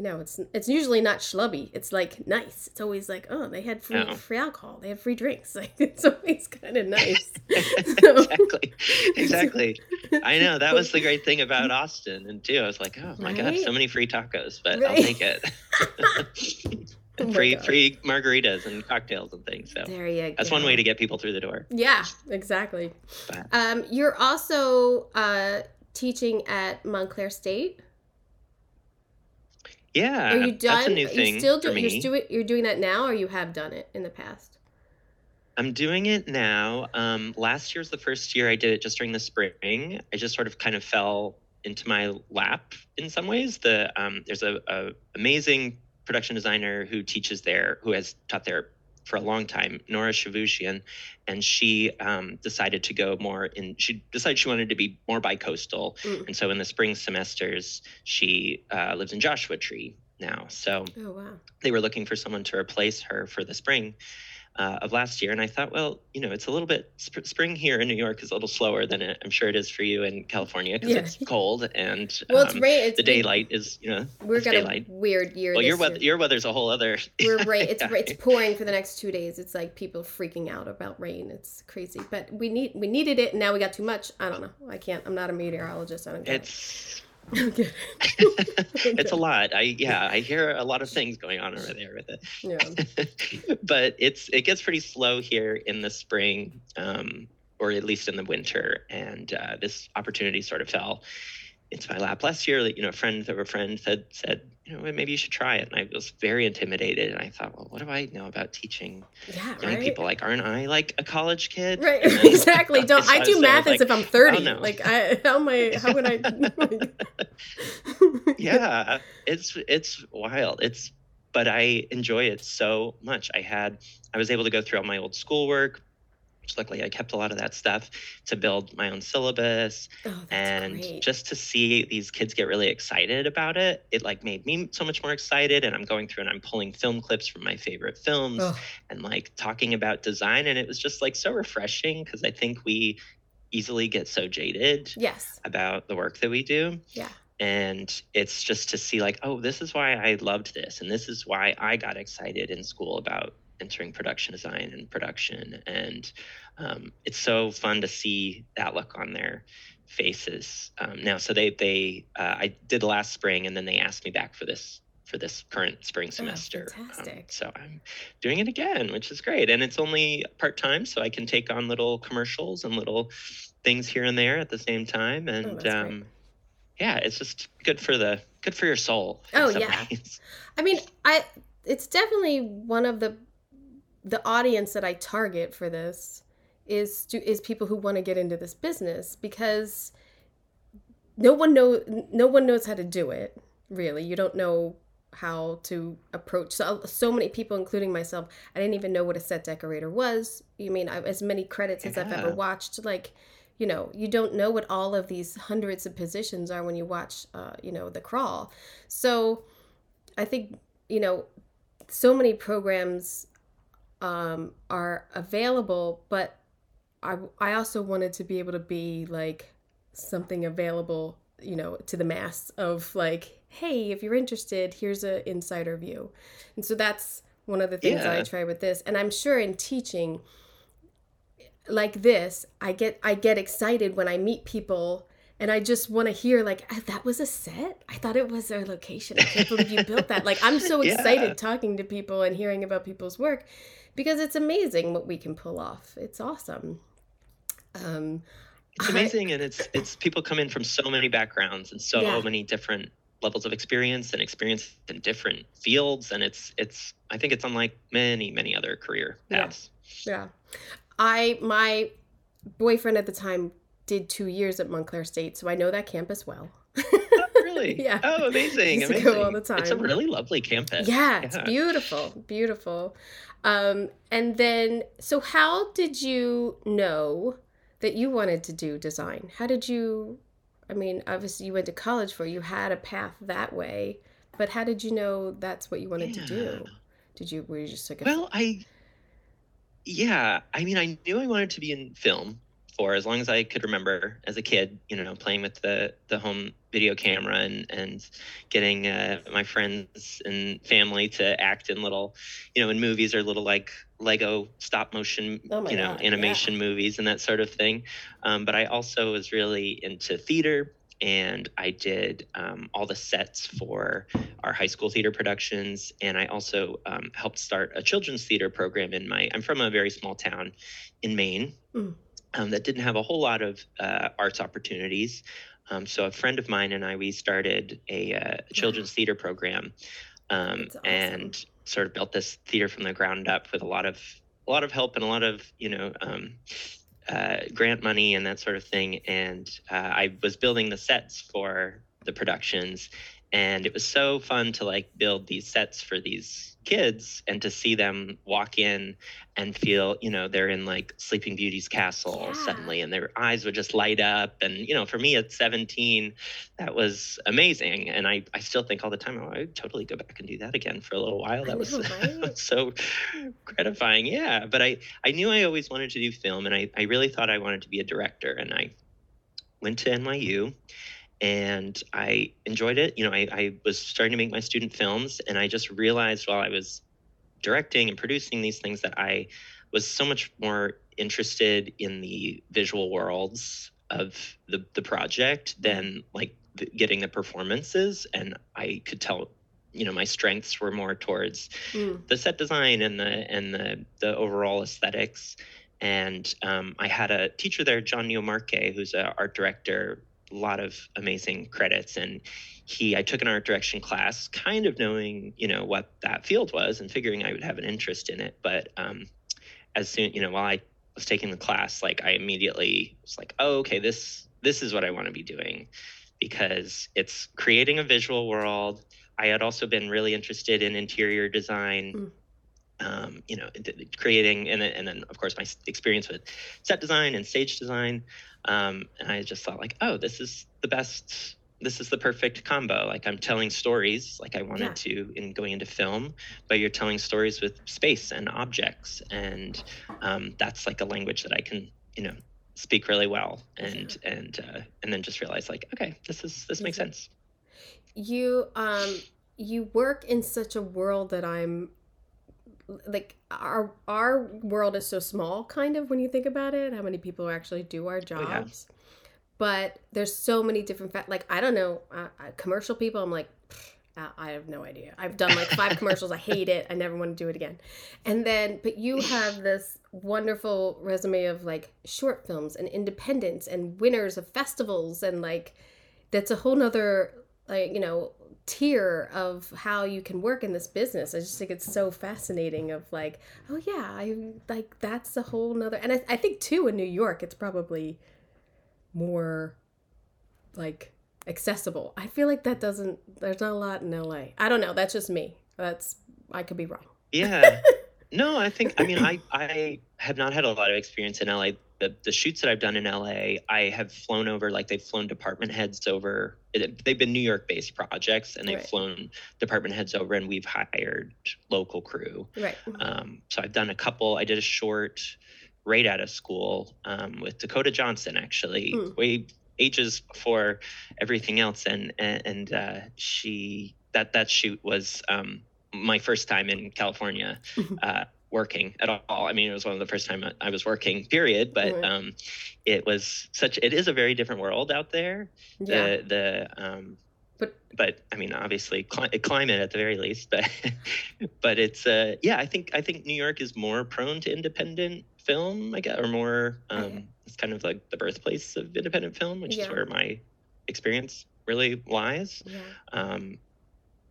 you know, it's it's usually not schlubby. It's like nice. It's always like oh they had free Oh. free alcohol. They had free drinks. *laughs* Like it's always kind of *laughs* nice. *laughs* So- exactly. Exactly. I know that was the great thing about Austin, and too, I was like, oh my god, so many free tacos, but I'll Right. take it. Oh free God. free margaritas and cocktails and things. So There you that's one way to get people through the door. Yeah, exactly. Um, you're also uh, teaching at Montclair State. Yeah, Are you done? that's a new Are thing you still for do, me. you're, still, you're doing that now, or you have done it in the past? I'm doing it now. Um, last year's the first year I did it just during the spring. I just sort of kind of fell into my lap in some ways. The um, there's a, a amazing production designer who teaches there, who has taught there for a long time, Nora Chavooshian, and she um, decided to go more in. She decided she wanted to be more bi-coastal, Mm. and so in the spring semesters, she uh, lives in Joshua Tree now. So Oh wow. they were looking for someone to replace her for the spring uh, of last year. And I thought, well, you know, it's a little bit sp- spring here in New York is a little slower than it, I'm sure it is for you in California because Yeah. it's *laughs* cold and Well, it's um, rain. It's the daylight is, you know, We're got daylight. a weird year. Well, your weather, year. your weather's a whole other. *laughs* We're right. It's it's *laughs* pouring for the next two days. It's like people freaking out about rain. It's crazy. But we need we needed it. and Now we got too much. I don't know. I can't. I'm not a meteorologist. I don't get It's it. I don't get it's a lot. I yeah, I hear a lot of things going on over there with it. Yeah. *laughs* but it's it gets pretty slow here in the spring, um, or at least in the winter. And uh, this opportunity sort of fell into my lap last year. That you know, a friend of a friend said said you know maybe you should try it, and I was very intimidated. And I thought, well, what do I know about teaching Yeah. young Right. people? Like, aren't I like a college kid? Right. *laughs* Then- exactly. Don't I *laughs* do math as like, if I'm 30? oh, no. Like I how am I how would I *laughs* yeah it's it's wild it's but i enjoy it so much i had i was able to go through all my old schoolwork which luckily i kept a lot of that stuff to build my own syllabus Oh, and great. just to see these kids get really excited about it it like made me so much more excited and i'm going through and i'm pulling film clips from my favorite films Ugh. and like talking about design and it was just like so refreshing because i think we easily get so jaded Yes. about the work that we do Yeah. and it's just to see like oh this is why i loved this and this is why i got excited in school about entering production design and production and um, it's so fun to see that look on their faces um, now so they they uh, i did last spring and then they asked me back for this for this current spring semester Um, Oh, fantastic. so i'm doing it again which is great and it's only part-time so i can take on little commercials and little things here and there at the same time and Oh, that's great. um, yeah, it's just good for the good for your soul. Oh, yeah. ways. I mean, I it's definitely one of the the audience that I target for this is stu- is people who want to get into this business because no one know no one knows how to do it really. You don't know how to approach so so many people including myself i didn't even know what a set decorator was. You mean I, as many credits as i've ever watched like you know you don't know what all of these hundreds of positions are when you watch uh, you know the crawl. So i think you know so many programs um, are available but I, I also wanted to be able to be like something available you know to the mass of like hey if you're interested here's an insider view. And so that's one of the things that i try with this. And i'm sure in teaching like this i get i get excited when i meet people and i just want to hear like "Ah, that was a set? I thought it was a location. I can't believe you built that. Like i'm so *laughs* Yeah. excited talking to people and hearing about people's work because it's amazing what we can pull off it's awesome um It's I- amazing, and it's it's people come in from so many backgrounds and so Yeah. many different levels of experience and experience in different fields, and it's it's I think it's unlike many many other career Yeah. paths. Yeah. I my boyfriend at the time did 2 years at Montclair State, so I know that campus well. Really? Yeah. Oh, *laughs* amazing! Amazing. go all the time. It's a really lovely campus. yeah, it's beautiful, beautiful. Um and then so how did you know that you wanted to do design? How did you I mean, obviously you went to college for you had a path that way, but how did you know that's what you wanted to do? Did you were you just like a Well, I, yeah, I mean, I knew I wanted to be in film for as long as I could remember as a kid. You know, playing with the the home video camera and and getting uh, my friends and family to act in little, you know, in movies or little like Lego stop motion, Oh you know, God, animation movies and that sort of thing. Um, but I also was really into theater. And I did um, all the sets for our high school theater productions, and I also um, helped start a children's theater program in my. I'm from a very small town in Maine Mm. um, that didn't have a whole lot of uh, arts opportunities, Um, so a friend of mine and I we started a, uh, children's theater program, um, awesome. and sort of built this theater from the ground up with a lot of a lot of help and a lot of you know um, uh, grant money and that sort of thing. And uh, I was building the sets for the productions, and it was so fun to like build these sets for these kids and to see them walk in and feel you know they're in like sleeping beauty's castle Yeah. suddenly and their eyes would just light up. And you know for me at 17 that was amazing. And i i still think all the time oh, i would totally go back and do that again for a little while. That was *laughs* right? so gratifying. Yeah but i i knew i always wanted to do film and i i really thought i wanted to be a director. And i went to nyu and I enjoyed it. You know, I, I was starting to make my student films, and I just realized while I was directing and producing these things that I was so much more interested in the visual worlds of the the project than like the, getting the performances. And I could tell, you know, my strengths were more towards Mm. the set design and the and the the overall aesthetics. And um, I had a teacher there, John Nyomarkay, who's an art director, a lot of amazing credits. And he, I took an art direction class, kind of knowing, you know, what that field was and figuring I would have an interest in it. But um, as soon, you know, while I was taking the class, like I immediately was like, oh, okay, this this is what I want to be doing because it's creating a visual world. I had also been really interested in interior design. Mm. Um, you know, creating, and then, and then of course my experience with set design and stage design. Um, and I just thought like, oh, this is the best. This is the perfect combo. Like I'm telling stories, like I wanted to in going into film, but you're telling stories with space and objects, and um, that's like a language that I can, you know, speak really well. And and uh, and then just realize like, okay, this is this makes sense. you um you work in such a world that i'm like our our world is so small kind of when you think about it how many people actually do our Oh, yeah. jobs. But there's so many different fa- like i don't know uh, uh, commercial people i'm like uh, i have no idea. I've done like five commercials i hate it i never want to do it again. And then but you have this wonderful resume of like short films and independence and winners of festivals and like that's a whole nother like you know tier of how you can work in this business. I just think it's so fascinating of like oh yeah i like that's a whole nother and I, I think too in new york it's probably more like accessible. I feel like that doesn't there's not a lot in la i don't know. That's just me. That's i could be wrong. Yeah. *laughs* no, I think I mean I I have not had a lot of experience in LA. The the shoots that I've done in LA, I have flown over like they've flown department heads over. it- They've been New York based projects, and they've Right. flown department heads over, and we've hired local crew. right Um, so I've done a couple. I did a short right out of school um, with Dakota Johnson, actually, Mm. way ages before everything else, and and, and uh, she that that shoot was um, my first time in California. Uh, working at all i mean it was one of the first time I- was working period but Right. um it was such it is a very different world out there yeah the the um But- but I mean obviously cli- climate at the very least but *laughs* but it's uh yeah I think I think New York is more prone to independent film I guess or more um Okay. it's kind of like the birthplace of independent film which Yeah. is where my experience really lies yeah um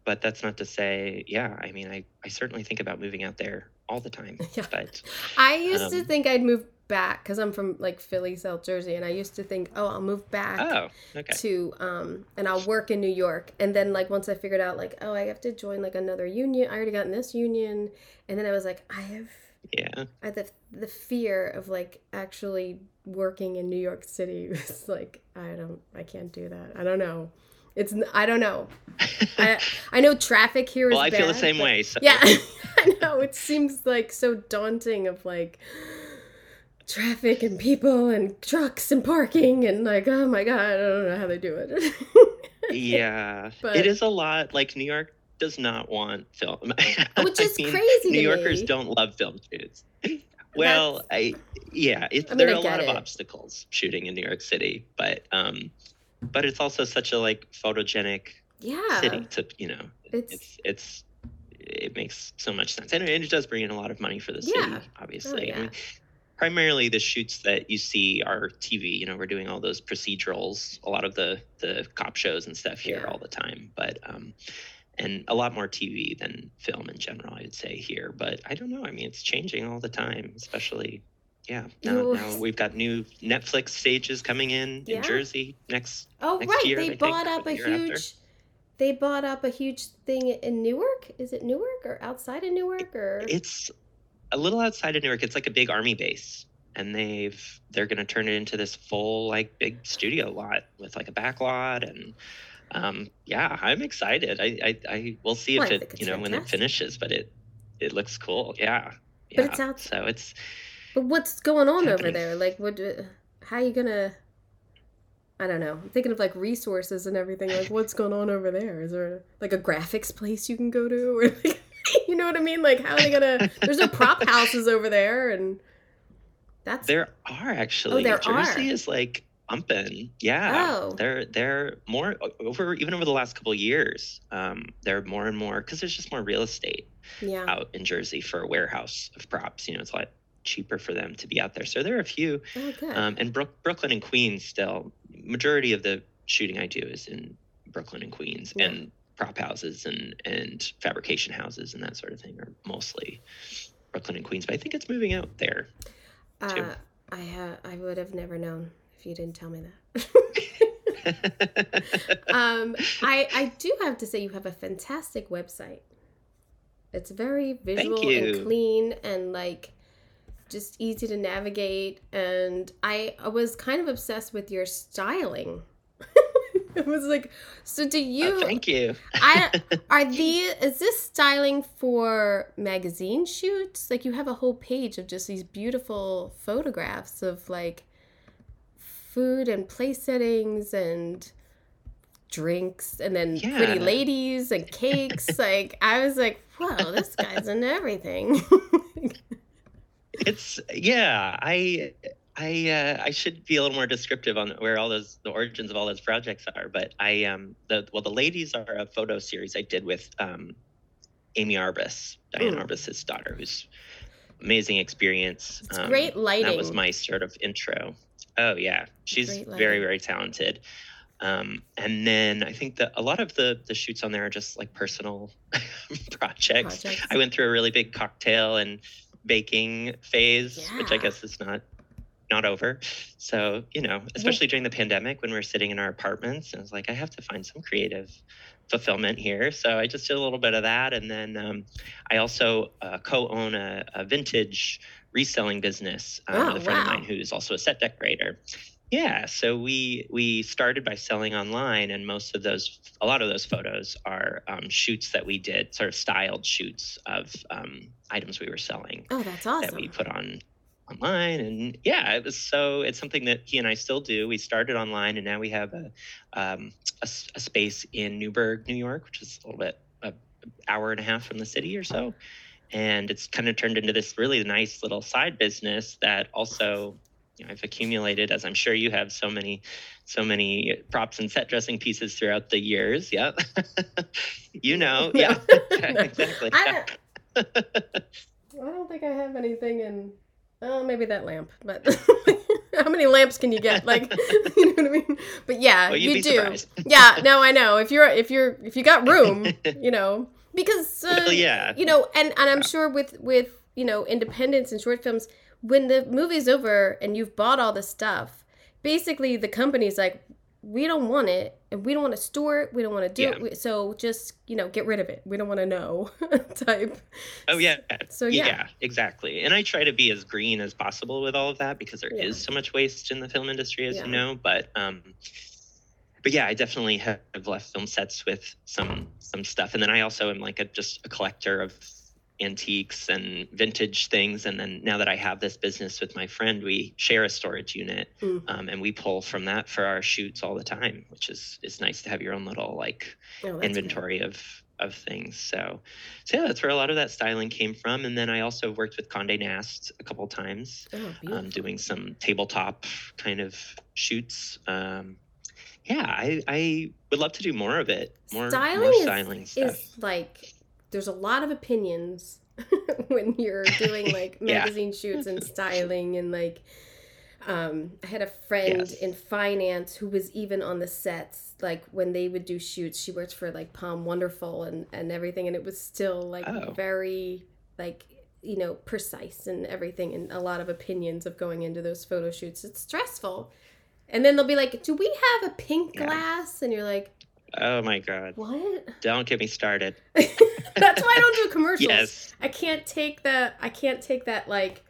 but that's not to say yeah I mean I I certainly think about moving out there all the time *laughs* Yeah. but I used to Um, think I'd move back because I'm from like Philly, South Jersey, and I used to think, oh, I'll move back oh okay to um, and I'll work in New York. And then like once I figured out like, oh, I have to join like another union. I already got in this union, and then I was like, I have yeah I had the the fear of like actually working in New York City *laughs* was like I don't I can't do that. I don't know. It's I don't know. I *laughs* I know traffic here is well I feel the same but- way so yeah, *laughs* I know. It seems like so daunting of like traffic and people and trucks and parking and like, oh my god, I don't know how they do it. *laughs* yeah But- it is a lot like new york does not want film Which I is mean, crazy new yorkers me. don't love film shoots well i yeah it, I mean, there are a lot get of obstacles shooting in new york city but um but it's also such a like photogenic yeah, city to you know it's it's it's it makes so much sense and it, it does bring in a lot of money for the Yeah. city obviously Oh, I mean, primarily the shoots that you see are TV. You know, we're doing all those procedurals, a lot of the the cop shows and stuff here Yeah. all the time, but um, and a lot more TV than film in general, I'd say here. But I don't know. I mean, it's changing all the time, especially. Yeah, now, now we've got new Netflix stages coming in Yeah. in Jersey next. Oh next right, year, they think, bought or up a year after. huge. They bought up a huge thing in Newark. Is it Newark or outside of Newark or? It's a little outside of Newark. It's like a big army base, and they've they're going to turn it into this full like big studio lot with like a back lot and. Um, yeah, I'm excited. I, I, I we'll see if Well, I it, you know, when it finishes, but it, it looks cool. Yeah. But yeah. it's out- So it's, But what's going on over there? Like, what? do- How you gonna? I don't know. I'm thinking of like resources and everything. Like, what's going on over there? Is there like a graphics place you can go to, *laughs* or like, you know what I mean? Like, how are they gonna? There's no prop houses over there, and that's There are actually. Oh, there Jersey are. is like pumping. Yeah. Oh. They're they're more over even over the last couple of years. Um, they're more and more because there's just more real estate yeah. out in Jersey for a warehouse of props. You know, it's lot cheaper for them to be out there. So there are a few. Oh. Um, and Brook, Brooklyn and Queens still. Majority of the shooting I do is in Brooklyn and Queens Yeah. and prop houses and and fabrication houses and that sort of thing are mostly Brooklyn and Queens. But I think it's moving out there. too. uh, I ha- I would have never known if you didn't tell me that. *laughs* um, I I do have to say you have a fantastic website. It's very visual and clean and like just easy to navigate. And I, I was kind of obsessed with your styling. *laughs* it was like, so do you? Oh, thank you. I *laughs* are these is this styling for magazine shoots? Like you have a whole page of just these beautiful photographs of like food and place settings and drinks and then pretty ladies and cakes. *laughs* like I was like, whoa, this guy's in everything. It's yeah. I I uh, I should be a little more descriptive on where all those the origins of all those projects are. But I um the well the ladies are a photo series I did with um Amy Arbus, Diane Mm. Arbus's daughter, who's amazing experience. It's Um, great lighting. That was my sort of intro. Oh yeah, she's very very talented. Um, and then I think that a lot of the the shoots on there are just like personal *laughs* projects. Projects. I went through a really big cocktail and baking phase, which I guess is not not over. So you know, especially during the pandemic when we are sitting in our apartments, I was like, I have to find some creative fulfillment here. So I just did a little bit of that, and then um, I also uh, co-own a, a vintage reselling business um, Oh, with a friend wow. of mine who's also a set decorator. Yeah, so we we started by selling online, and most of those, a lot of those photos are um, shoots that we did, sort of styled shoots of um, items we were selling oh, that's awesome! that we put on online and yeah it was so it's something that he and i still do we started online and now we have a, um, a, a space in newburgh new york which is a little bit a hour and a half from the city or so and it's kind of turned into this really nice little side business that also you know, i've accumulated as i'm sure you have so many so many props and set dressing pieces throughout the years yeah *laughs* you know *laughs* yeah *laughs* exactly I don't, I don't think I have anything in. Oh, maybe that lamp. But how many lamps can you get? Like, you know what I mean? But yeah, Well, you do. yeah, no, I know. If you're, if you're, if you got room, you know, because uh, Well, yeah. you know, and and I'm sure with with you know independence and short films, when the movie's over and you've bought all the stuff, basically the company's like, we don't want it, and we don't want to store it, we don't want to do Yeah. it, we- so just you know get rid of it. We don't want to know *laughs* type. Oh yeah. So, yeah. yeah. exactly. And I try to be as green as possible with all of that because there is Yeah. so much waste in the film industry, as you know. But um, but yeah, I definitely have left film sets with some some stuff, and then I also am like a just a collector of antiques and vintage things. And then now that I have this business with my friend, we share a storage unit, Mm. um, and we pull from that for our shoots all the time, which is is nice to have your own little like Oh, inventory of of things. So, so yeah, that's where a lot of that styling came from. And then I also worked with Condé Nast a couple times. Oh, um, doing some tabletop kind of shoots. Um, yeah, I, I would love to do more of it. More styling, more is- styling is, stuff. like there's a lot of opinions *laughs* when you're doing *laughs* like Yeah. magazine shoots and styling and like um I had a friend Yes. in finance who was even on the sets like when they would do shoots she worked for like POM Wonderful and and everything and it was still like Oh. very like you know precise and everything and a lot of opinions of going into those photo shoots it's stressful and then they'll be like do we have a pink Yeah. glass and you're like Oh my god. what Don't get me started. *laughs* that's why I don't do commercials Yes. I can't take that. I can't take that like.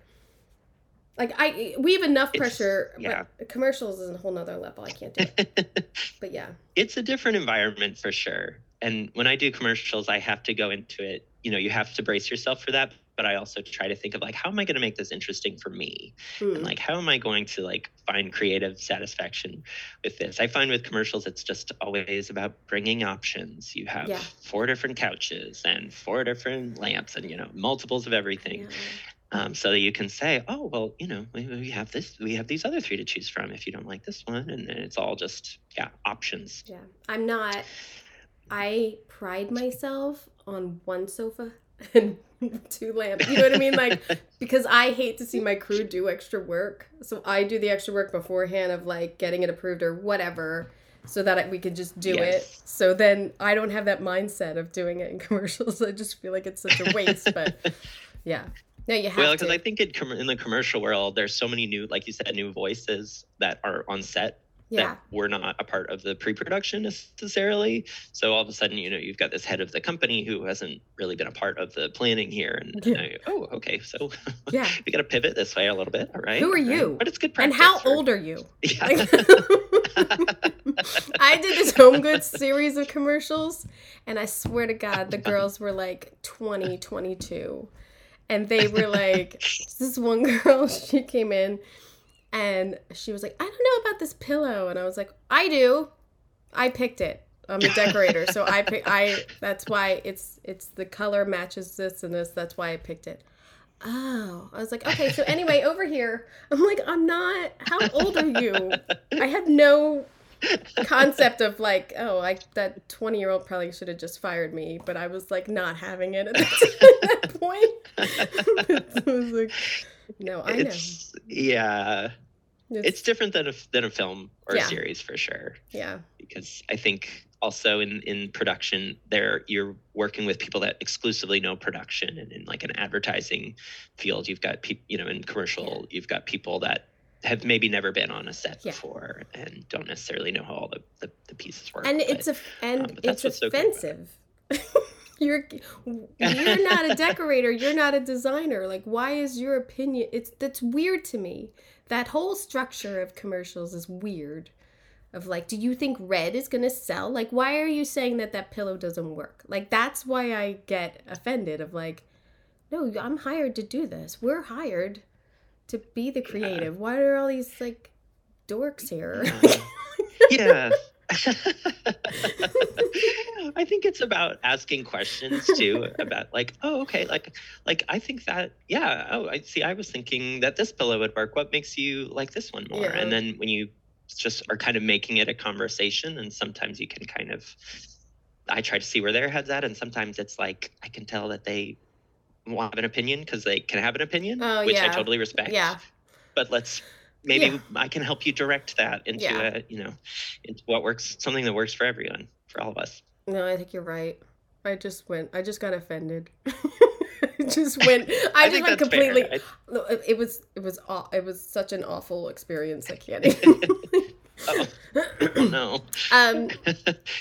Like I, we have enough It's- pressure, yeah. but commercials is a whole nother level. I can't do it. *laughs* But yeah, it's a different environment for sure. And when I do commercials, I have to go into it. You know, you have to brace yourself for that. But I also try to think of like, how am I going to make this interesting for me? Hmm. And like, how am I going to like find creative satisfaction with this? I find with commercials, it's just always about bringing options. You have Yeah. four different couches and four different lamps, and you know, multiples of everything. Yeah. um, so that you can say, oh, well, you know, we, we have this, we have these other three to choose from if you don't like this one, and then it's all just yeah options. yeah. I'm not. I pride myself on one sofa *laughs* and *laughs* two lamps. You know what I mean? Like because I hate to see my crew do extra work, so I do the extra work beforehand of like getting it approved or whatever. So that we can just do it. So then I don't have that mindset of doing it in *laughs* commercials. I just feel like it's such a waste. But *laughs* yeah, no, you have well, because I think in the commercial world, there's so many new, like you said, new voices that are on set yeah, that were not a part of the pre-production necessarily. So all of a sudden, you know, you've got this head of the company who hasn't really been a part of the planning here, and, Yeah. I, oh, okay, so *laughs* yeah. we got to pivot this way a little bit. All right. Who are right. you? But it's good And how for- old are you? *laughs* Yeah. *laughs* I did this Home Goods series of commercials, and I swear to God, the girls were like 20, 22. And they were like, this one girl, she came in and she was like, I don't know about this pillow. And I was like, I do. I picked it. I'm a decorator, so I pick. I that's why it's it's the color matches this and this. That's why I picked it. Oh, I was like, okay. So anyway, *laughs* over here, I'm like, I'm not. How old are you? I had no concept of like, oh, I that 20 year old probably should have just fired me, but I was like not having it at *laughs* that point. *laughs* I was like, no, I know. it's yeah, it's different than a than a film or Yeah. a series for sure. yeah, because I think also in in production there you're working with people that exclusively know production and in like an advertising field you've got people you know in commercial you've got people that have maybe never been on a set Yeah. before and don't necessarily know how all the, the, the pieces work and but- it's a and um, it's what's so offensive. *laughs* you're you're not a decorator. You're not a designer. Like, why is your opinion? It's that's weird to me. That whole structure of commercials is weird. Of like, do you think red is gonna sell? Like, why are you saying that that pillow doesn't work? Like, that's why I get offended. Of like, no, I'm hired to do this. We're hired to be the creative. Why are all these like dorks here? yeah *laughs* *laughs* i think it's about asking questions too about like oh okay like like i think that yeah oh i see i was thinking that this pillow would work what makes you like this one more Yeah. and then when you just are kind of making it a conversation and sometimes you can kind of i try to see where their heads at and sometimes it's like i can tell that they want an opinion because they can have an opinion Oh, which i totally respect yeah. but let's maybe Yeah. I can help you direct that into Yeah. a, you know into what works something that works for everyone for all of us No, I think you're right. I just went. I just got offended. *laughs* Just went. *laughs* I, just think went fair. completely. I- It, was. It was. It was such an awful experience. I can't. *laughs* Even. Oh, no *laughs* um.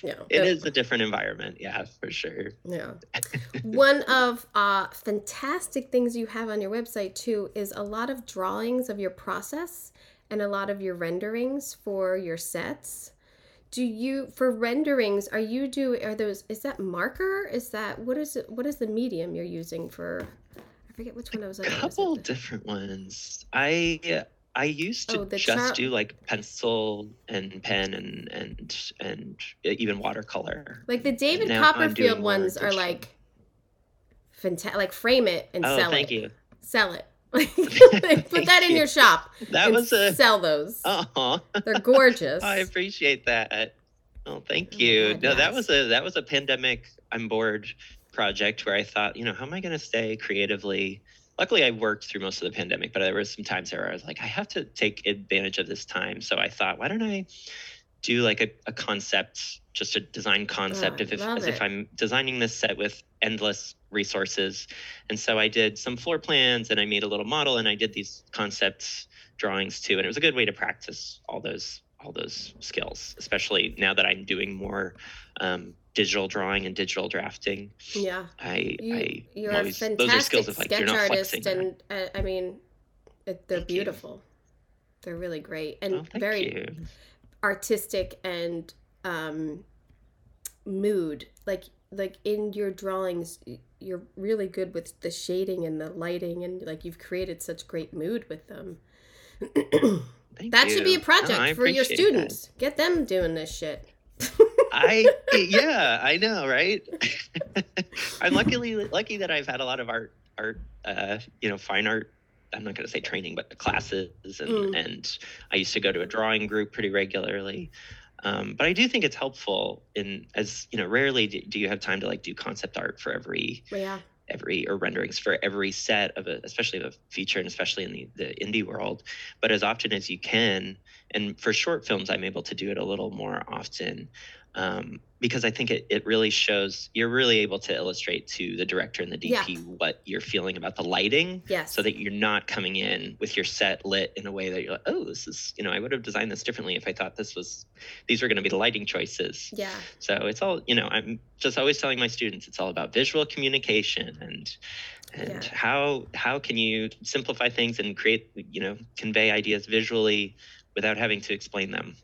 Yeah. *laughs* it is a different environment yeah for sure Yeah. *laughs* One of uh fantastic things you have on your website too is a lot of drawings of your process and a lot of your renderings for your sets. Do you for renderings are you do are those is that marker? Is that what is it what is the medium you're using for I forget which one I was a couple different ones i i used to Oh, just do like pencil and pen and and and even watercolor like the David Now Copperfield ones are like fantastic like frame it and sell it. oh sell thank it. you Sell it. *laughs* *laughs* Put that in you. your shop. that was a sell those. uh-huh They're gorgeous. *laughs* I appreciate that. Oh, thank Oh you. God, no, that was a that was a pandemic. I'm bored project where I thought, you know, how am I going to stay creatively? Luckily, I worked through most of the pandemic, but there were some times where I was like, I have to take advantage of this time. So I thought, why don't I do like a, a concept, just a design concept, Oh, if, as if. I'm designing this set with endless resources. And so I did some floor plans and I made a little model and I did these concept drawings too. And it was a good way to practice all those all those skills, especially now that I'm doing more um, digital drawing and digital drafting. Yeah. I, You, I you're I'm a fantastic those are skills of like sketch you're not artist, and uh, I mean, it, they're Thank you. beautiful. They're really great and Oh, very you. artistic and um, mood. Like like in your drawings, you're really good with the shading and the lighting, and like you've created such great mood with them. That should be a project Oh, for your appreciate that. students. Get them doing this shit. *laughs* I yeah, I know, right? *laughs* I'm luckily lucky that I've had a lot of art art uh, you know, fine art I'm not going to say training, but classes, and, Mm. and I used to go to a drawing group pretty regularly. Um, but I do think it's helpful in as you know, rarely do, do you have time to like do concept art for every yeah. every or renderings for every set of a especially of a feature and especially in the, the indie world but as often as you can and for short films i'm able to do it a little more often um, because i think it, it really shows you're really able to illustrate to the director and the dp Yeah. what you're feeling about the lighting Yes. so that you're not coming in with your set lit in a way that you're like oh this is you know i would have designed this differently if i thought this was these were going to be the lighting choices yeah. so it's all, you know, I'm just always telling my students it's all about visual communication and and Yeah. how how can you simplify things and create, you know, convey ideas visually without having to explain them.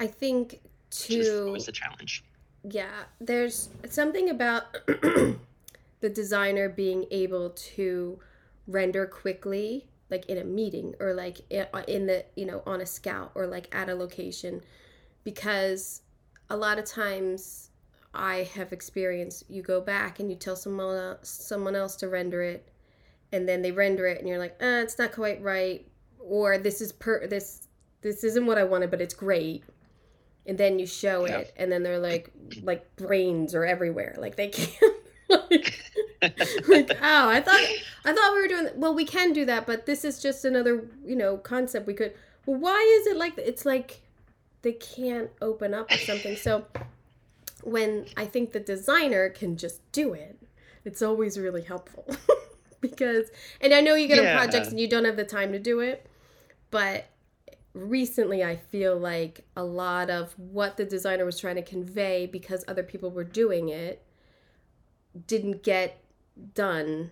I think to always a challenge. yeah, there's something about *clears throat* the designer being able to render quickly like in a meeting or like in the you know on a scout or like at a location because a lot of times I have experienced you go back and you tell someone else, someone else to render it and then they render it and you're like, uh, it's not quite right or this is per this this isn't what I wanted but it's great and then you show Yeah. it and then they're like *laughs* like brains are everywhere like they can't *laughs* like, like *laughs* oh I thought I thought we were doing well we can do that but this is just another you know concept we could well why is it like it's like they can't open up or something so when I think the designer can just do it it's always really helpful because and I know you get on Yeah. projects and you don't have the time to do it but recently I feel like a lot of what the designer was trying to convey because other people were doing it didn't get done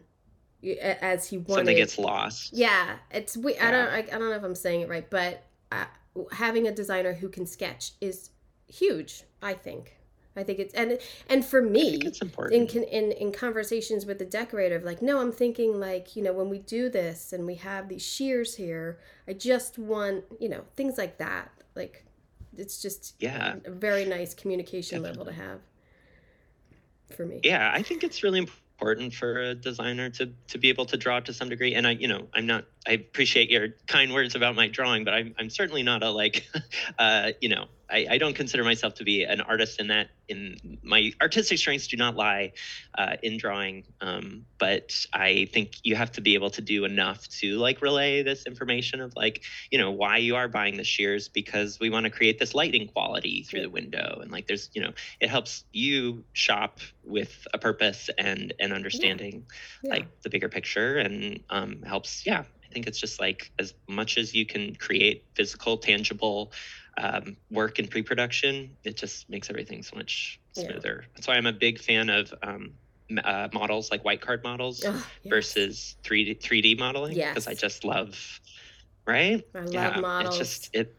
as he wanted. Something gets lost. yeah, it's we. I don't. I, I don't know if I'm saying it right, but uh, having a designer who can sketch is huge. I think. I think it's and and for me, it's important. con- in in conversations with the decorator like no i'm thinking like you know when we do this and we have these shears here i just want you know things like that like it's just Yeah. a very nice communication level to have for me yeah i think it's really important for a designer to to be able to draw to some degree and i you know i'm not i appreciate your kind words about my drawing but i'm, I'm certainly not a like *laughs* uh you know I, I don't consider myself to be an artist in that in my artistic strengths do not lie uh, in drawing um, but i think you have to be able to do enough to like relay this information of like you know why you are buying the shears because we want to create this lighting quality through the window and like there's you know it helps you shop with a purpose and and understanding Yeah. like the bigger picture and um, helps yeah i think it's just like as much as you can create physical tangible um, work in pre-production it just makes everything so much Yeah. smoother that's why i'm a big fan of um, uh, models like white card models Ugh, yes. versus 3d 3d modeling because i just love right i love yeah models it's just it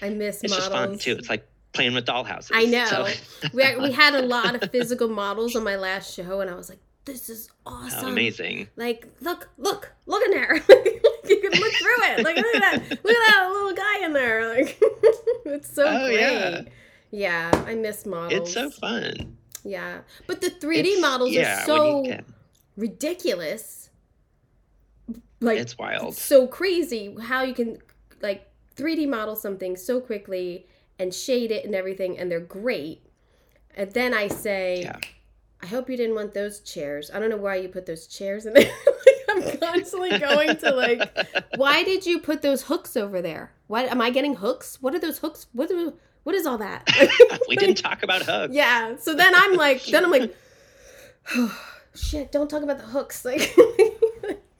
i miss it's models just fun too it's like playing with dollhouses I know. So- we, we had a lot of physical models on my last show and i was like this is awesome. amazing. Like look look look in there. *laughs* You can look through it. Like look at that. Look at that little guy in there. Like *laughs* it's so Oh, great. Yeah. yeah. i miss models it's so fun. Yeah but the 3d It's- models yeah, are so ridiculous. Like it's wild. it's so crazy how you can like 3d model something so quickly and shade it and everything and they're great. And then i say Yeah. I hope you didn't want those chairs. I don't know why you put those chairs in there. *laughs* like, I'm constantly going to like, why did you put those hooks over there? Why am I getting hooks? What are those hooks? What are, what is all that? *laughs* we didn't talk about hugs. Yeah. So then I'm like, then I'm like, oh, *sighs* shit, don't talk about the hooks. *laughs* Like,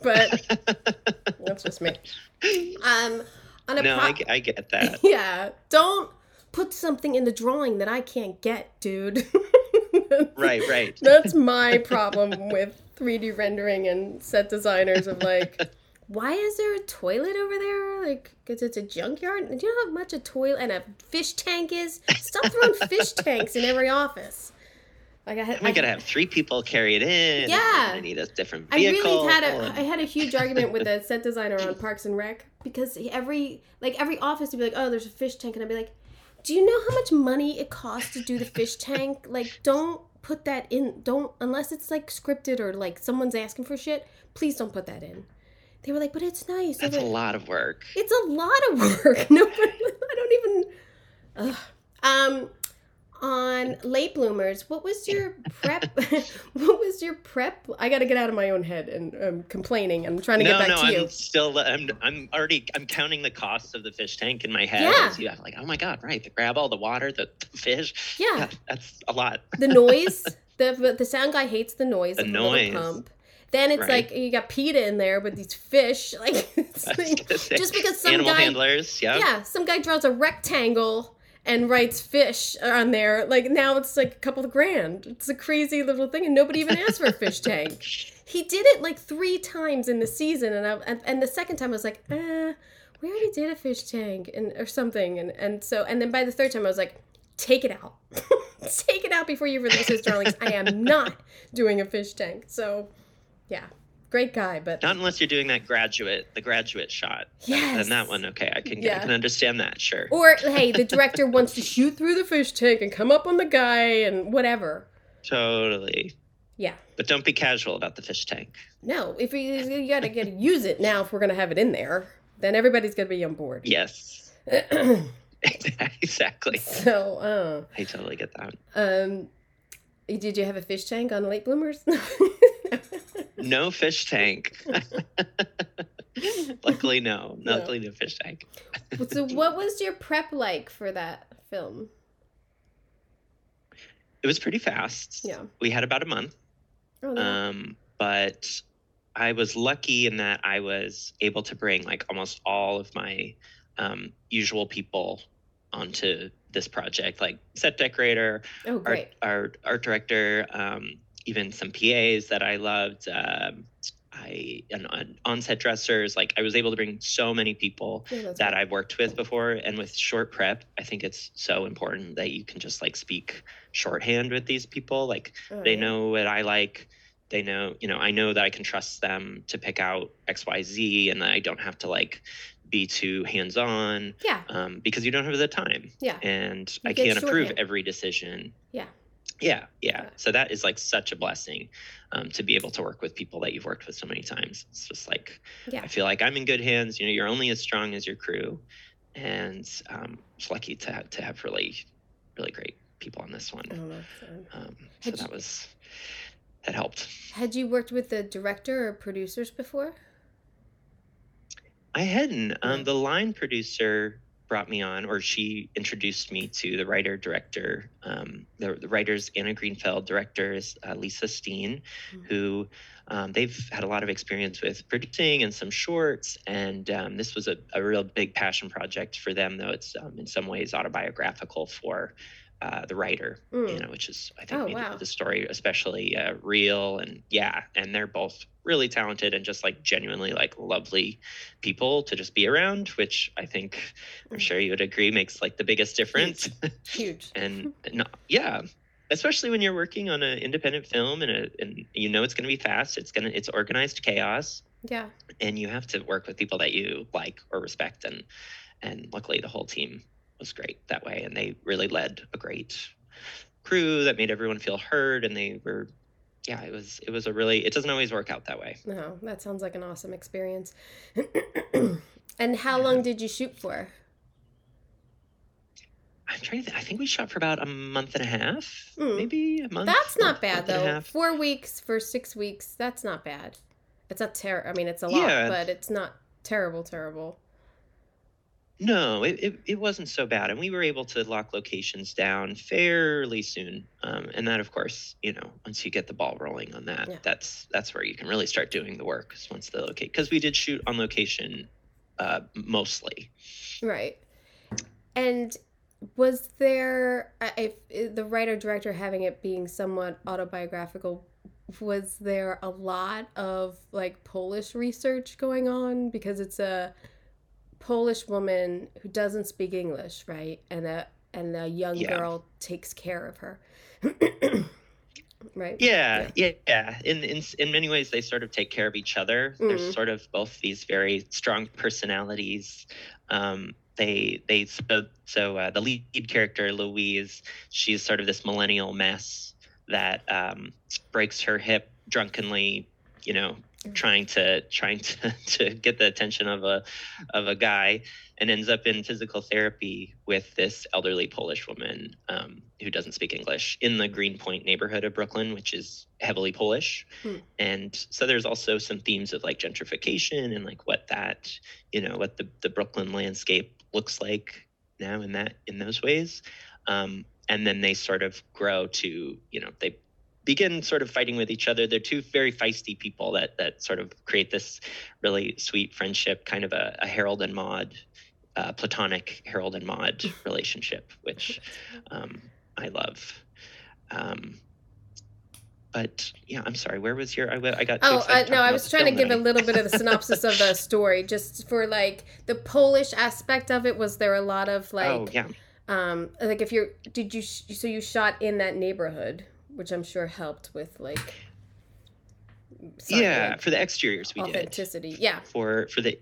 but that's just me. Um, on a no, pro- I, I get that. yeah, don't put something in the drawing that I can't get, dude. *laughs* right, right. That's my problem with 3D rendering and set designers of like, *laughs* why is there a toilet over there? Like, because it's a junkyard? Do you know how much a toilet and a fish tank is? Stop throwing fish *laughs* tanks in every office. Like I had, We I- gotta have three people carry it in. Yeah. I need a different vehicle. I really had a I had a huge argument with the set designer on Parks and Rec because every like every office would be like, oh, there's a fish tank, and I'd be like, do you know how much money it costs to do the fish tank? Like, don't put that in. Don't unless it's like scripted or like someone's asking for shit. Please don't put that in. They were like, but it's nice. That's a lot of work. It's a lot of work. *laughs* No, I don't even. Ugh. Um, on late bloomers, what was your prep? *laughs* what was your prep? I got to get out of my own head and I'm complaining. I'm trying to no, get back no, to you. I'm still. I'm. I'm already. I'm counting the costs of the fish tank in my head. Yeah. as you have like, oh my god, right? The grab all the water, the fish. Yeah. that's a lot. The noise. *laughs* the the sound guy hates the noise. The of the noise. pump. Then it's Right. like you got PETA in there with these fish. *laughs* Like, it's I was like- just because some animal guy handlers. Yeah. yeah, some guy draws a rectangle and writes fish on there. Like now it's like a couple of grand. It's a crazy little thing, and nobody even asked for a fish *laughs* tank. He did it like three times in the season, and I, and, and the second time I was like, eh, we already did a fish tank and or something, and and so and then by the third time I was like, take it out, *laughs* take it out before you release this, darlings. I am not doing a fish tank. So, yeah, great guy, but Not unless you're doing that graduate, the graduate shot. Yes. Then that one, okay, I can Yeah. I can understand that. Sure. Or hey, the director wants to shoot through the fish tank and come up on the guy and whatever. Totally. Yeah. But don't be casual about the fish tank. No, if you, you gotta get use it now if we're gonna have it in there, then everybody's gonna be on board. *laughs* Yes. *clears throat* exactly. So, I totally get that. uh, um, did you have a fish tank on late bloomers? *laughs* No fish tank. *laughs* Luckily, no. No. Luckily, no fish tank. so, what was your prep like for that film? It was pretty fast. Yeah. We had about a month. Oh, no. Um, but I was lucky in that I was able to bring like almost all of my um, usual people onto this project, like set decorator, oh, art, great. art, art director, um, even some PAs that I loved. Um, I and on on-set dressers. Like I was able to bring so many people Yeah, that. I've worked with before. And with short prep, I think it's so important that you can just like speak shorthand with these people. Like Oh, they yeah. know what I like. They know, you know, I know that I can trust them to pick out X, Y, Z, and that I don't have to like be too hands on Yeah. um, because you don't have the time Yeah. and You I can't approve every decision. Yeah. Yeah, yeah. So that is like such a blessing um, to be able to work with people that you've worked with so many times. It's just like Yeah. I feel like I'm in good hands. You know, you're only as strong as your crew, and um, just lucky to have, to have really, really great people on this one. So- Um, so that you- was that helped. Had you worked with the director or producers before? I hadn't. Um, the line producer brought me on, or she introduced me to the writer director. Um, the, the writers Anna Greenfeld, directors uh, Lisa Steen, Mhm. who um, they've had a lot of experience with producing and some shorts. And um, this was a, a real big passion project for them, though it's um, in some ways autobiographical for. Uh, the writer, Mm. you know, which is I think Oh, made the- wow. the story especially uh, real and yeah, and they're both really talented and just like genuinely like lovely people to just be around, which I think I'm Mm. sure you would agree makes like the biggest difference. Huge. *laughs* and *laughs* no, yeah, especially when you're working on an independent film and a, and you know it's going to be fast, it's gonna it's organized chaos, Yeah. and you have to work with people that you like or respect, and and luckily the whole team was great that way, and they really led a great crew that made everyone feel heard, and they were. Yeah, it was. It was a really. It doesn't always work out that way. No, that sounds like an awesome experience. *clears throat* and how long did you shoot for? I'm trying to. Think, I think we shot for about a month and a half, Mm. maybe a month. That's not month- bad month though. Four weeks for six weeks. That's not bad. It's not ter. I mean, it's a lot, Yeah. but it's not terrible. Terrible. No, it, it, it wasn't so bad. And we were able to lock locations down fairly soon. Um, and that, of course, you know, once you get the ball rolling on that, Yeah. that's that's where you can really start doing the work. Once the locate, because we did shoot on location uh, mostly. Right. And was there, uh, if the writer director having it being somewhat autobiographical, was there a lot of like Polish research going on because it's a Polish woman who doesn't speak English, right? And a and a young Yeah. girl takes care of her. *clears throat* right? Yeah, yeah, yeah. In, in in many ways, they sort of take care of each other. Mhm. There's sort of both these very strong personalities. Um, they they so, so uh, the lead character Louise, she's sort of this millennial mess that um, breaks her hip drunkenly. You know, trying to trying to, *laughs* to get the attention of a of a guy and ends up in physical therapy with this elderly Polish woman um, who doesn't speak English in the Greenpoint neighborhood of Brooklyn, which is heavily Polish. Hmm. And so there's also some themes of like gentrification and like what that, you know, what the, the Brooklyn landscape looks like now in that in those ways. Um, and then they sort of grow to, you know, they begin sort of fighting with each other. They're two very feisty people that that sort of create this really sweet friendship, kind of a, a Harold and Maude, uh, platonic Harold and Maude *laughs* relationship, which um, I love. Um, but yeah, I'm sorry. Where was your? I, I got. Oh uh, no! I was trying to give a little bit of the synopsis of the *laughs* story, just for like the Polish aspect of it. Was there a lot of like, oh yeah, um, like if you're did you sh- so you shot in that neighborhood, which I'm sure helped with like, yeah. like, For the exteriors, we did. authenticity. Yeah, for for the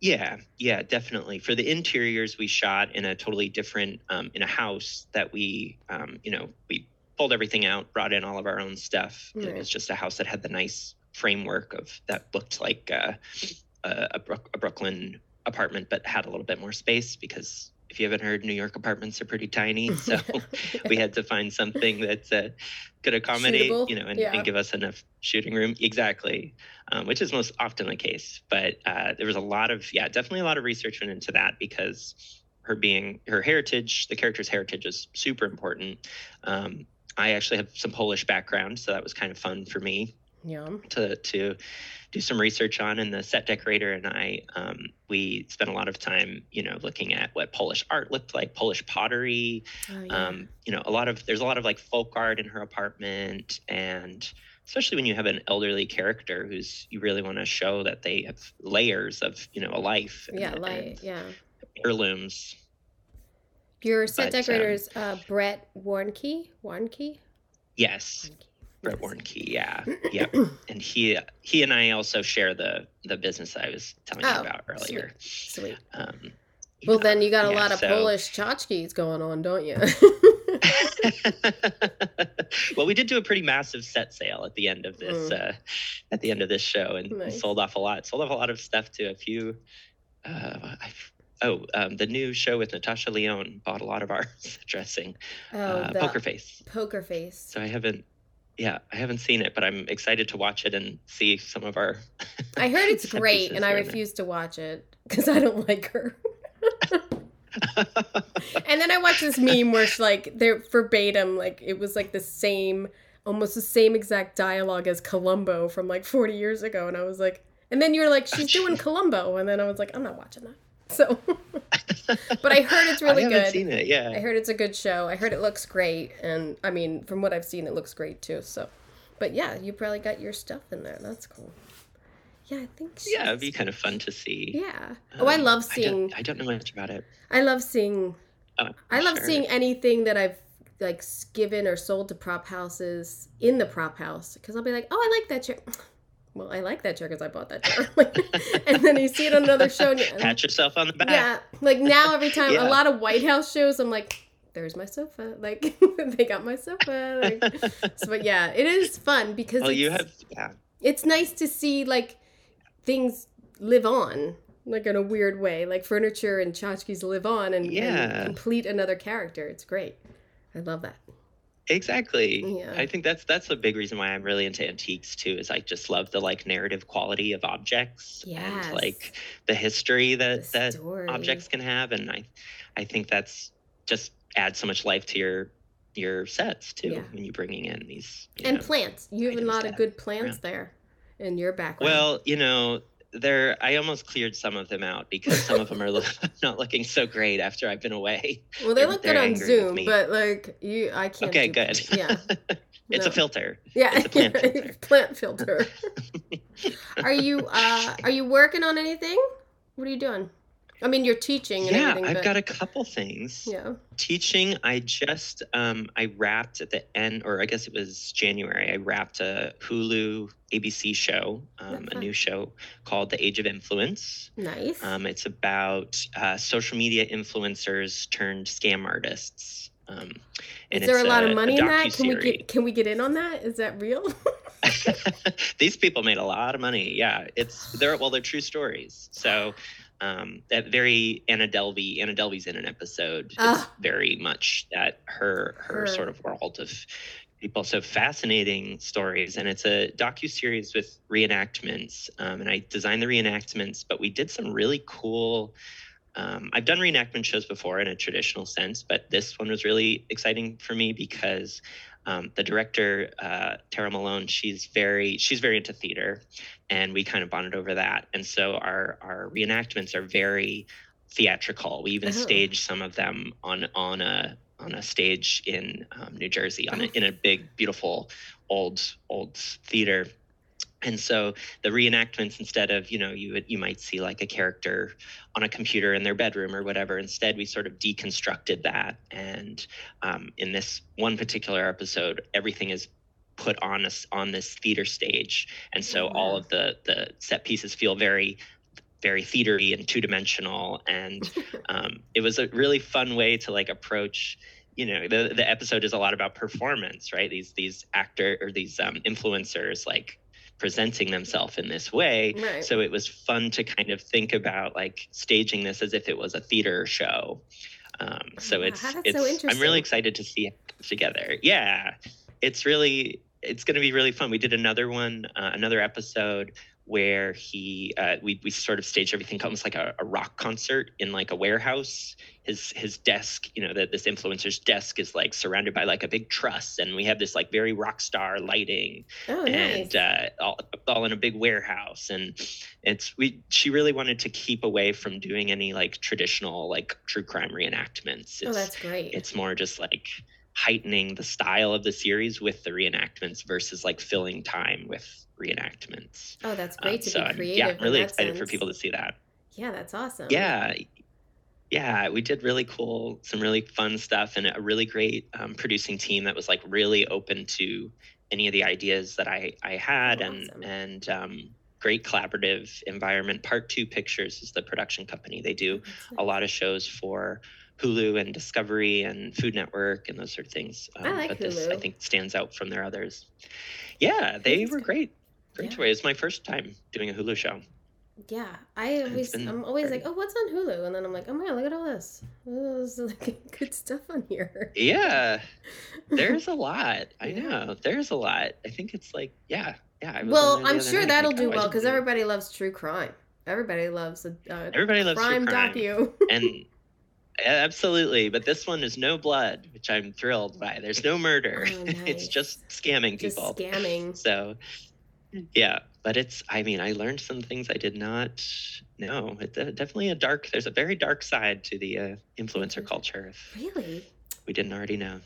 yeah yeah definitely for the interiors we shot in a totally different um, in a house that we um, you know we pulled everything out brought in all of our own stuff it was just a house that had the nice framework of that looked like uh, a, a, Brook, a brooklyn apartment but had a little bit more space because if you haven't heard new york apartments are pretty tiny *laughs* so we had to find something that uh, could accommodate, Shootable, you know, and, yeah. and give us enough shooting room. Exactly, um, which is most often the case. But uh, there was a lot of, yeah, definitely a lot of research went into that because her being her heritage, the character's heritage is super important. Um, I actually have some Polish background, so that was kind of fun for me yeah. to to do some research on and the set decorator and i um, we spent a lot of time you know looking at what polish art looked like polish pottery Oh, yeah. um, you know a lot of there's a lot of like folk art in her apartment and especially when you have an elderly character who's you really want to show that they have layers of you know a life and- yeah, and yeah. heirlooms Your set But, um, decorator is uh, Brett Warnke. Warnke. yes Warnke. Brett Yes. Warnke, yeah, *clears throat* yeah, and he he and I also share the the business I was telling Oh, you about earlier. Sweet. Um, Well, then you got a yeah, lot of so- Polish tchotchkes going on, don't you? *laughs* well, we did do a pretty massive set sale at the end of this uh, at the end of this show, and Nice. sold off a lot. Sold off a lot of stuff to a few. Uh, I, oh, um, the new show with Natasha Lyonne bought a lot of our *laughs* dressing. oh, uh, Poker Face. Poker face. So I haven't. Yeah, I haven't seen it, but I'm excited to watch it and see some of our. I heard it's *laughs* great, and I refuse to watch it because I don't like her. *laughs* And then I watched this meme where she, like they're verbatim, like it was like the same, almost the same exact dialogue as Columbo from like 40 years ago, and I was like, and then you're like, she's doing Columbo, and then I was like, I'm not watching that. *laughs* So, but I heard it's *laughs* really good. I haven't good. seen it. Yeah. I heard it's a good show. I heard it looks great, and I mean, from what I've seen, it looks great too. So, but yeah, you probably got your stuff in there. That's cool. Yeah, I think. yeah, it'd be kind of fun to see. Yeah. Oh, I Um, love I seeing. don't, I don't know much about it. I love seeing. Oh, I love sure. seeing anything that I've like given or sold to prop houses in the prop house because I'll be like, oh, I like that chair. Well, I like that chair because I bought that chair. *laughs* Like, *laughs* and then you see it on another show. And you, Pat yourself on the back. yeah, like now every *laughs* time Yeah. a lot of White House shows, I'm like, there's my sofa. Like they got my sofa. Like, so, but yeah, it is fun because well, it's, you have yeah. it's nice to see like things live on like in a weird way. Like furniture and tchotchkes live on and, and Yeah. complete another character. It's great. I love that. Exactly. Yeah. I think that's that's a big reason why I'm really into antiques too. Is I just love the like narrative quality of objects Yes. and like the history that The that story. objects can have, and I I think that's just adds so much life to your your sets too Yeah. when you're bringing in these And know. plants. You have a lot of good plants there in your background. Well, you know, there I almost cleared some of them out because some of them are *laughs* not looking so great after I've been away. well, they look good on Zoom, but like you, I can't. Okay, good. Yeah, *laughs* it's No. a filter. yeah, It's a *laughs* plant filter. plant filter. are you uh are you working on anything? What are you doing? I mean, you're teaching and Yeah. I've but, got a couple things. Yeah. teaching i just um i wrapped at the end or i guess it was january i wrapped a hulu abc show um, a new show called the age of influence Nice. um, it's about uh, social media influencers turned scam artists um, and Is there a lot of money in that? Can we get can we get in on that? Is that real? *laughs* *laughs* these people made a lot of money. Yeah, it's they're well, they're true stories. So um, that very Anna Delvey. Anna Delvey's in an episode. It's Ah. very much that her, her Her. sort of world of people. So fascinating stories, and it's a docu series with reenactments. Um, and I designed the reenactments, but we did some really cool. Um, I've done reenactment shows before in a traditional sense, but this one was really exciting for me because um, the director uh, Tara Malone, she's very she's very into theater, and we kind of bonded over that. And so our our reenactments are very theatrical. We even Oh. staged some of them on on a on a stage in um, New Jersey on a, Oh. in a big beautiful old old theater. And so the reenactments, instead of you know you would, you might see like a character on a computer in their bedroom or whatever. Instead, we sort of deconstructed that, and um, in this one particular episode, everything is put on us on this theater stage, and so Oh, all of the the set pieces feel very very theatery and two dimensional, and *laughs* um, it was a really fun way to like approach. You know, the the episode is a lot about performance, right? These these actor or these um, influencers like presenting themselves in this way. Right. so it was fun to kind of think about like staging this as if it was a theater show. Um, so wow, it's that's so i'm really excited to see it together. Yeah. It's really it's going to be really fun. We did another one uh, another episode where he uh, we, we sort of staged everything almost like a, a rock concert in like a warehouse his his desk you know that this influencer's desk is like surrounded by like a big truss and we have this like very rock star lighting oh, nice. and uh, all, all in a big warehouse and it's we she really wanted to keep away from doing any like traditional like true crime reenactments oh, it's, that's great. it's more just like heightening the style of the series with the reenactments versus like filling time with reenactments. Oh, that's Um, great to so be I'm, creative. yeah in really excited for people to see that. Yeah, that's awesome. yeah yeah we did really cool some really fun stuff and a really great um, producing team that was like really open to any of the ideas that i i had Oh, and and um, great collaborative environment. Part two pictures is the production company. They do That's a lot of shows for hulu and discovery and food network and those sort of things Um, I like but this i think stands out from their others. Yeah they were great great Yeah. it's my first time doing a hulu show Yeah, I always, I'm always very- like, oh, what's on Hulu? And then I'm like, oh my god, look at all this. Oh, there's *laughs* like good stuff on here. Yeah, there's a *laughs* lot. I Yeah. know. There's a lot. I think it's like, yeah, yeah. I well, on there the I'm sure night, that'll like, oh, do oh, well because everybody loves true crime. Everybody loves a, Everybody loves crime crime. docu. and absolutely, but this one is no blood, which I'm thrilled by. There's no murder. Oh, *laughs* it's just scamming Just people. scamming. So, yeah, but it's. I mean, I learned some things I did not know. It's a- definitely a dark. There's a very dark side to the uh, influencer culture. If Really? we didn't already know.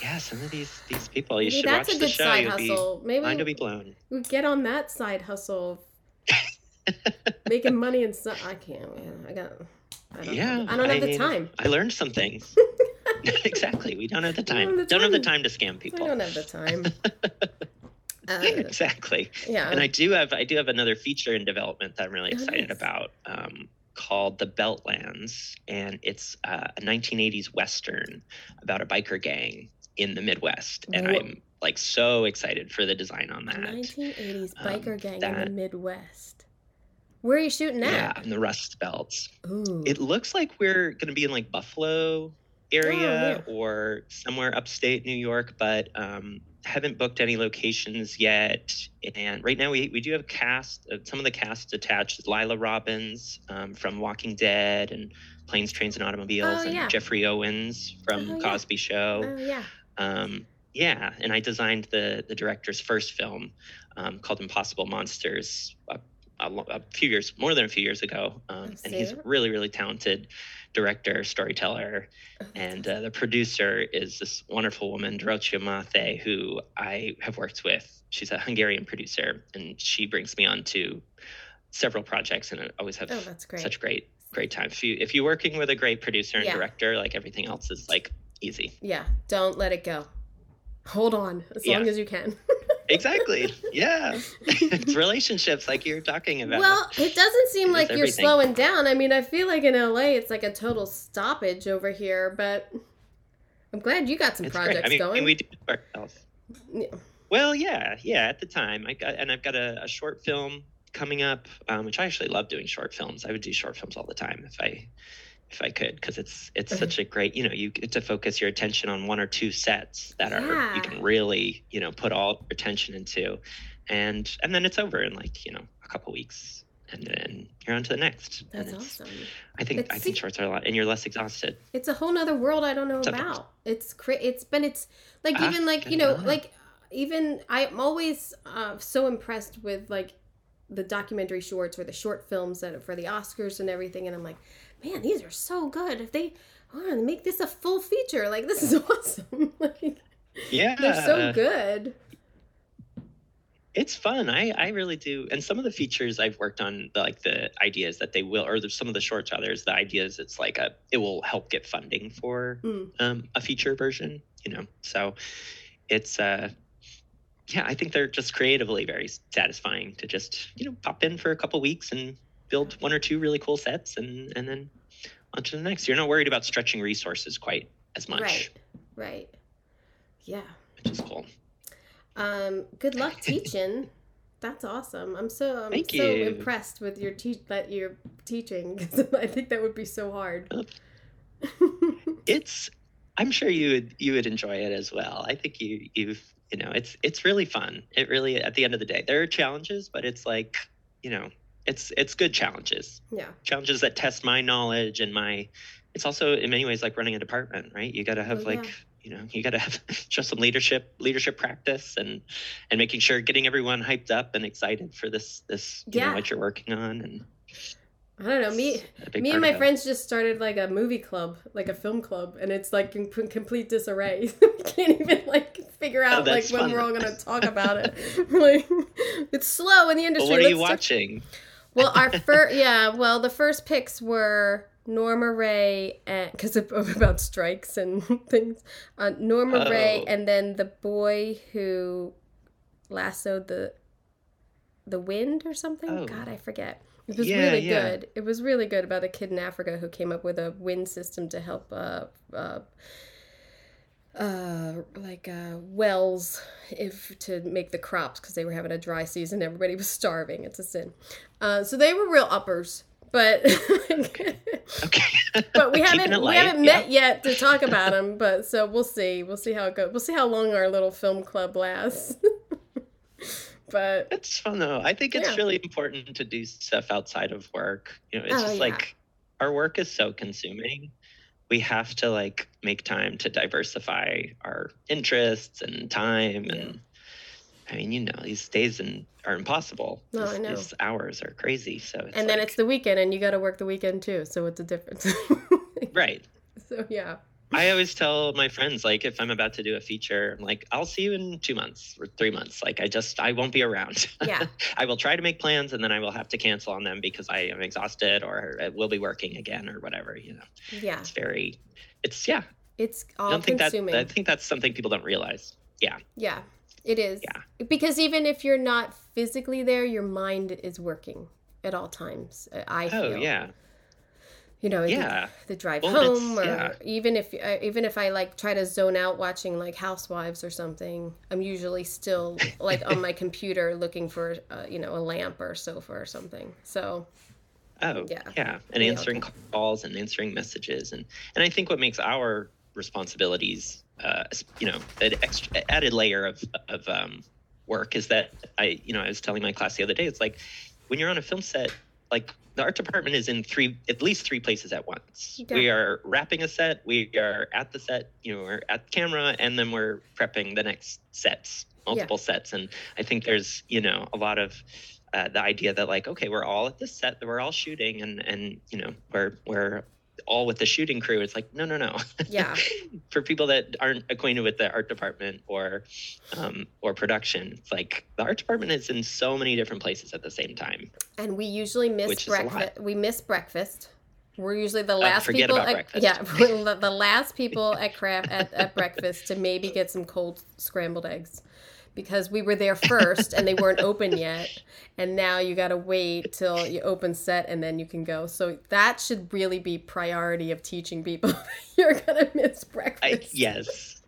Yeah, some of these these people. You Maybe should watch the show. side You'll be. Maybe mind will be blown. we get on that side hustle. *laughs* Making money and stuff. I can't, man. I got. I don't Yeah, Have, I don't have the mean, time. I learned some things. *laughs* *laughs* exactly. We don't have the don't time. have the Don't have the time. time to scam I people. don't have the time. Uh, *laughs* exactly. yeah. And I do have I do have another feature in development that I'm really Oh, excited nice. about. Um, called the Beltlands, and it's uh, a 1980s western about a biker gang in the Midwest, and Whoa. I'm like so excited for the design on that. 1980s Um, biker gang in the Midwest. Where are you shooting at? Yeah, in the Rust Belt. Ooh. It looks like we're going to be in like Buffalo area Oh, or somewhere upstate New York, but um, haven't booked any locations yet. And right now we, we do have cast. Uh, some of the cast attached is Lila Robbins um, from Walking Dead and Planes, Trains, and Automobiles, Oh, and yeah. Geoffrey Owens from Oh, yeah. Cosby Show. oh yeah. Um, yeah, and I designed the the director's first film um, called Impossible Monsters a, a, a few years, more than a few years ago. Um, and he's a really, really talented director, storyteller, Oh, and uh, the producer is this wonderful woman, Dorothea Mathe, who I have worked with. She's a Hungarian producer, and she brings me on to several projects, and I always have oh, great. such great, great time. If you if you're working with a great producer and Yeah. director, like everything else is like easy. Yeah, don't let it go. Hold on as Yeah. long as you can. *laughs* Exactly. Yeah. *laughs* it's relationships like you're talking about. Well, it doesn't seem It like you're everything. slowing down. I mean, I feel like in LA it's like a total stoppage over here, but I'm glad you got some it's projects. I mean, going. we do ourselves. Yeah. Well, yeah, yeah. At the time, I got and I've got a, a short film coming up, um, which I actually love doing short films. I would do short films all the time if I if I could, because it's it's such a great. You know, you get to focus your attention on one or two sets that are you can really you know put all your attention into, and and then it's over in like you know a couple weeks. And then you're on to the next. That's awesome. I think It's- I think shorts are a lot, and you're less exhausted. It's a whole nother world I don't know Sometimes. about. It's cra- It's but it's like Ah, even like you good know like even I'm always uh, so impressed with like the documentary shorts or the short films that for the Oscars and everything, and I'm like, man, these are so good. If they want to make this a full feature, like this is *laughs* awesome. like Yeah, they're so good. It's fun. I I really do. And some of the features I've worked on, the, like the ideas that they will, or there's some of the shorts rather, is the ideas. It's like a it will help get funding for Mm. um, a feature version. You know, so it's uh yeah, I think they're just creatively very satisfying to just you know pop in for a couple weeks and build one or two really cool sets and and then on to the next. You're not worried about stretching resources quite as much, Right. Right. Yeah. which is cool. Um, good luck *laughs* teaching. That's awesome. I'm so I'm Thank so you. impressed with your te- that you're teaching *laughs* 'cause I think that would be so hard. *laughs* it's i'm sure you would you would enjoy it as well i think you you've you know it's it's really fun it really at the end of the day there are challenges but it's like you know it's it's good challenges yeah. challenges that test my knowledge and my it's also in many ways like running a department right you got to have Oh, like yeah. you know you got to *laughs* have show some leadership leadership practice and and making sure getting everyone hyped up and excited for this this you know what you're working on and I don't know. Me me and my friends just started like a movie club, like a film club, and it's like in complete disarray. *laughs* we can't even like figure oh, out like Oh, that's when fun. we're all gonna talk about it. *laughs* like it's slow in the industry. well, what are you Let's start- watching Well, our first, yeah, well, the first picks were Norma Rae, and because of, about strikes and *laughs* things. Uh, Norma Rae, Oh. and then the boy who lassoed the the wind or something. Oh. God, I forget. It was Yeah, really yeah. good. It was really good about a kid in Africa who came up with a wind system to help. Uh, uh, uh like uh wells if to make the crops because they were having a dry season everybody was starving it's a sin uh so they were real uppers but *laughs* okay but we *laughs* haven't we haven't yeah. met yet to talk about them but so we'll see we'll see how it goes we'll see how long our little film club lasts *laughs* but It's fun though. I think it's Yeah. really important to do stuff outside of work. You know, it's Oh, just yeah. like our work is so consuming. We have to like make time to diversify our interests and time and I mean, you know, these days and are impossible. No, these, I know. these hours are crazy. So and then like- it's the weekend and you got to work the weekend too so what's the difference *laughs* right. so yeah I always tell my friends, like, if I'm about to do a feature, I'm like, I'll see you in two months or three months. Like, I just, I won't be around. Yeah. *laughs* I will try to make plans and then I will have to cancel on them because I am exhausted or I will be working again or whatever, you know. yeah It's very, it's, yeah. it's I all don't think that, consuming I think that's something people don't realize. Yeah. Yeah, it is. Yeah. Because even if you're not physically there, your mind is working at all times. uh, I feel. Oh, yeah. you know, Yeah. the, the drive Well, home, or yeah. even if uh, even if I like try to zone out watching like Housewives or something, I'm usually still like on my *laughs* computer looking for uh, you know a lamp or sofa or something. So Oh, Yeah. yeah, and Yeah, answering calls and answering messages, and and I think what makes our responsibilities, uh, you know, an extra added layer of of um, work is that I, you know, I was telling my class the other day, it's like when you're on a film set, like the art department is in three, at least three places at once. Yeah. We are wrapping a set, we are at the set, you know, we're at the camera, and then we're prepping the next sets, multiple sets, and I think there's, you know, a lot of uh, the idea that like okay we're all at this set that we're all shooting and and you know we're we're all with the shooting crew it's like no no no Yeah. *laughs* for people that aren't acquainted with the art department or um, or production it's like the art department is in so many different places at the same time and we usually miss Which is a lot. breakfast. We miss breakfast. We're usually the last forget people. At, breakfast. yeah, *laughs* the, the last people at craft at, at breakfast to maybe get some cold scrambled eggs, because we were there first and they weren't open yet, and now you got to wait till you open set and then you can go. So that should really be priority of teaching people. *laughs* You're gonna miss breakfast. I, yes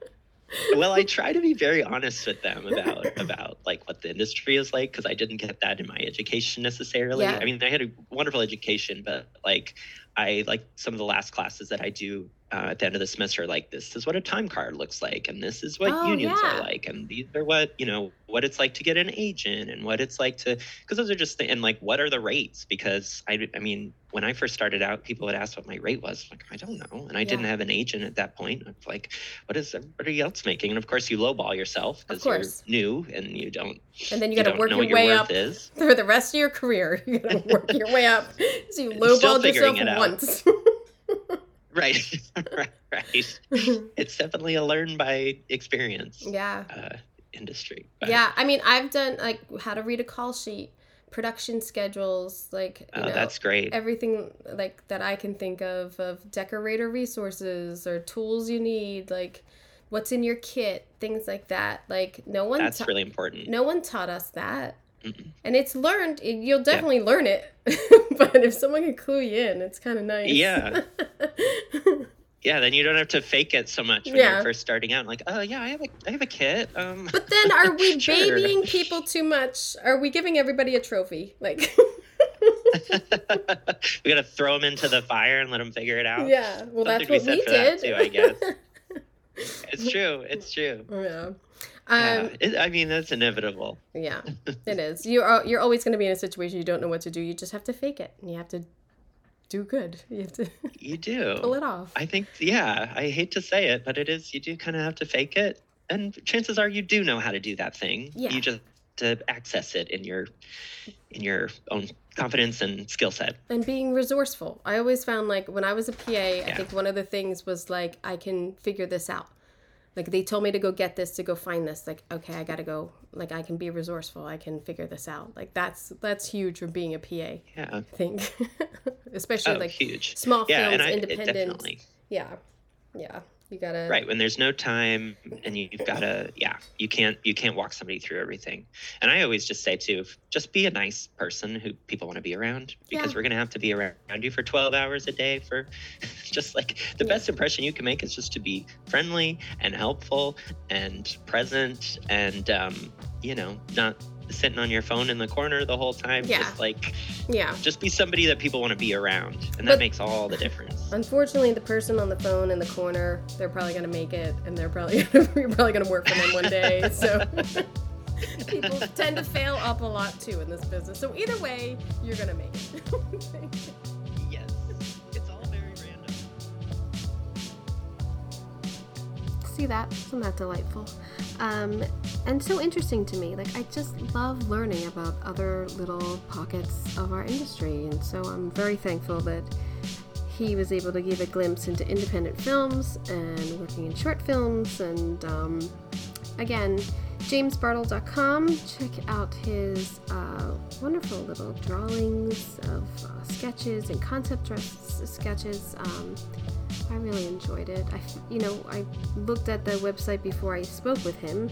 well i try to be very honest with them about about like what the industry is like because i didn't get that in my education necessarily Yeah. i mean i had a wonderful education but like i like some of the last classes that i do uh, at the end of the semester like this is what a time card looks like and this is what Oh, unions yeah. are like and these are what you know what it's like to get an agent and what it's like to because those are just the, and like what are the rates because i i mean when i first started out people would ask what my rate was I'm like i don't know and i didn't have an agent at that point i'm like what is everybody else making and of course you lowball yourself because you're new and you don't and then you you got to work your what your way up is for the rest of your career. *laughs* You got to work your way up. So you *laughs* You're lowballed yourself once. *laughs* *laughs* right. Right *laughs* it's definitely a learn by experience yeah. uh, industry But, Yeah, I mean, I've done like how to read a call sheet, production schedules, like you uh, know, that's great. everything like that I can think of of decorator resources or tools you need, like what's in your kit, things like that. Like no one, that's ta- really important. no one taught us that, Mm-mm. and it's learned. You'll definitely learn it, *laughs* but if someone can clue you in, it's kind of nice. Yeah. *laughs* yeah then you don't have to fake it so much when Yeah. you're first starting out like oh yeah i have a i have a kit um but then, are we *laughs* Sure. babying people too much? Are we giving everybody a trophy? Like. we gotta throw them into the fire and let them figure it out Yeah, well, Something that's what we that did. too, I guess. it's true it's true yeah. Yeah. Um, It, i mean that's inevitable yeah, *laughs* it is. You're you're always going to be in a situation you don't know what to do. You just have to fake it. and You have to do good. *laughs* You have to you do pull it off. I think, yeah, I hate to say it, but it is, you do kind of have to fake it. And chances are you do know how to do that thing. Yeah. You just to access it in your in your own confidence and skill set. And being resourceful. I always found like when I was a PA, I think one of the things was like I can figure this out. Like they told me to go get this, to go find this. Like okay, I got to go. Like I can be resourceful. I can figure this out. Like that's that's huge for being a PA. Yeah. I think, *laughs* especially Oh, like huge. small Yeah, films, I, independent. Yeah, yeah. You gotta Right, when there's no time and you've got to yeah, you can't you can't walk somebody through everything. And I always just say too, just be a nice person who people want to be around because Yeah. we're to have to be around you for 12 hours a day for *laughs* just like the Yeah. best impression you can make is just to be friendly and helpful and present and um, you know, not sitting on your phone in the corner the whole time Yeah. just like Yeah. just be somebody that people want to be around and that But- makes all the difference. *laughs* Unfortunately, the person on the phone in the corner, they're probably gonna make it, and they're probably *laughs* you're probably gonna work for them one day. So *laughs* people tend to fail up a lot too in this business. So either way, you're gonna make it. Yes. It's all very random. See that? Isn't that delightful? Um, and so interesting to me. Like I just love learning about other little pockets of our industry, and so I'm very thankful that he was able to give a glimpse into independent films and working in short films. And um, again, jamesbartol.com. Check out his uh, wonderful little drawings of uh, sketches and concept sketches. Um, I really enjoyed it. I, you know, I looked at the website before I spoke with him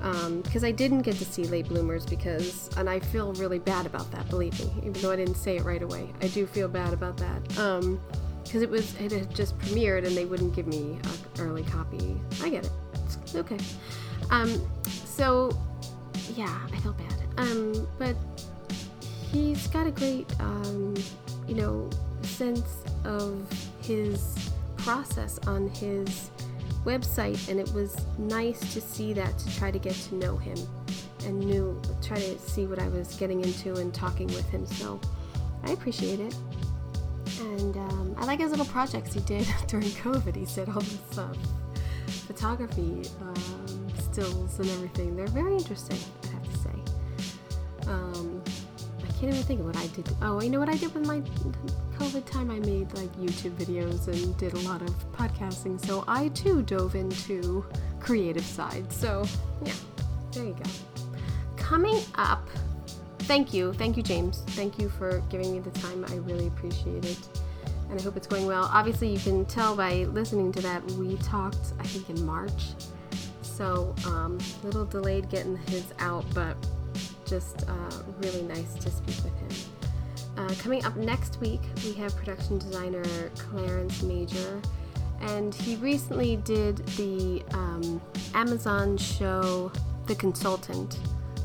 um, because I didn't get to see Late Bloomers because, and I feel really bad about that. Believe me, even though I didn't say it right away, I do feel bad about that. Um, because it was it had just premiered and they wouldn't give me an early copy. I get it. It's okay. Um, so yeah, I felt bad. Um, but he's got a great um, you know sense of his process on his website, and it was nice to see that to try to get to know him and knew try to see what I was getting into and talking with him. So I appreciate it. And um, I like his little projects he did *laughs* during COVID. He did all this uh, photography um, stills and everything. They're very interesting, I have to say. Um, can't even think of what I did. Oh, you know what I did with my COVID time? I made like YouTube videos and did a lot of podcasting. So I too dove into creative side. So yeah, there you go. Coming up thank you. Thank you, James. Thank you for giving me the time. I really appreciate it. And I hope it's going well. Obviously, you can tell by listening to that, we talked, I think, in March. So, um, little delayed getting his out, but just uh, really nice to speak with him. Uh, coming up next week, we have production designer Clarence Major. And he recently did the um, Amazon show The Consultant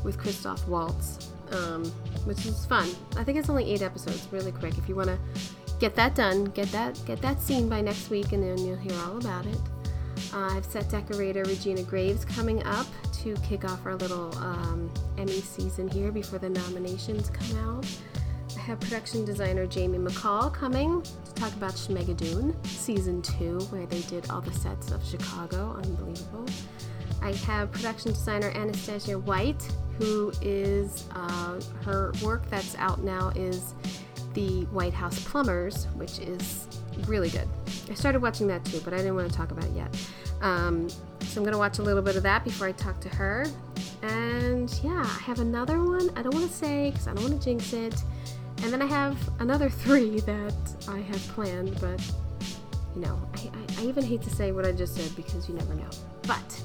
with Christoph Waltz um, which is fun. I think it's only eight episodes, really quick. If you want to get that done, get that get that seen by next week, and then you'll hear all about it. Uh, I've set decorator Regina Graves coming up to kick off our little um, Emmy season here before the nominations come out. I have production designer Jamie McCall coming to talk about Schmigadoon season two, where they did all the sets of Chicago. Unbelievable. I have production designer Anastasia White who is uh, her work that's out now is the White House Plumbers, which is really good. I started watching that too, but I didn't want to talk about it yet. Um, so I'm going to watch a little bit of that before I talk to her. And yeah, I have another one. I don't want to say because I don't want to jinx it. And then I have another *laughs* three that I have planned, but you know, I, I, I even hate to say what I just said because you never know. But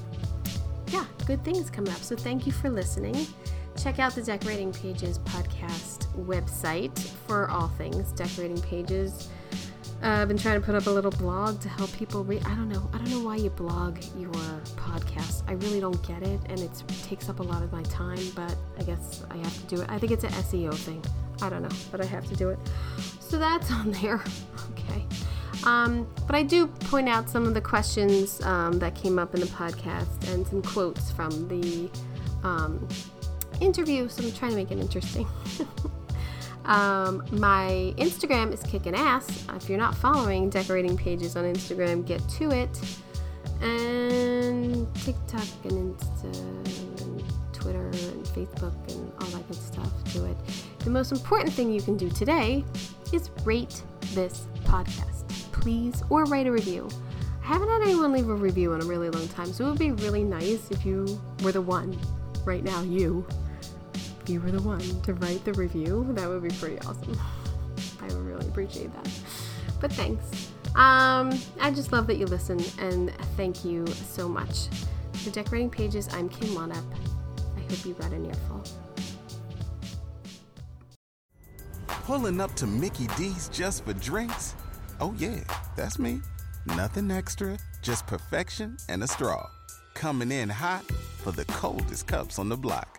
yeah, good things coming up. So thank you for listening. Check out the Decorating Pages podcast website for all things decorating pages. I've been trying to put up a little blog to help people read. I don't know. I don't know why you blog your podcast. I really don't get it, and it takes up a lot of my time. But I guess I have to do it. I think it's an SEO thing. I don't know, but I have to do it. So that's *laughs* on there. Okay. Um, but I do point out some of the questions um, that came up in the podcast and some quotes from the um, interview, so I'm trying to make it interesting. *laughs* Um, my Instagram is kicking ass. If you're not following decorating pages on Instagram, get to it. And TikTok and Insta and Twitter and Facebook and all that good stuff. Do it. The most important thing you can do today is rate this podcast please, or write a review. I haven't had anyone leave a review in a really long time, so it would be really nice if you were the one, right now, you, you were the one to write the review. That would be pretty awesome. *sighs* I would really appreciate that. But thanks. Um, I just love that you listen, and thank you so much. For Decorating Pages, I'm Kim Wannop. I hope you got an earful. Pulling up to Mickey D's just for drinks? Oh, yeah, that's me. Nothing extra, just perfection and a straw. Coming in hot for the coldest cups on the block.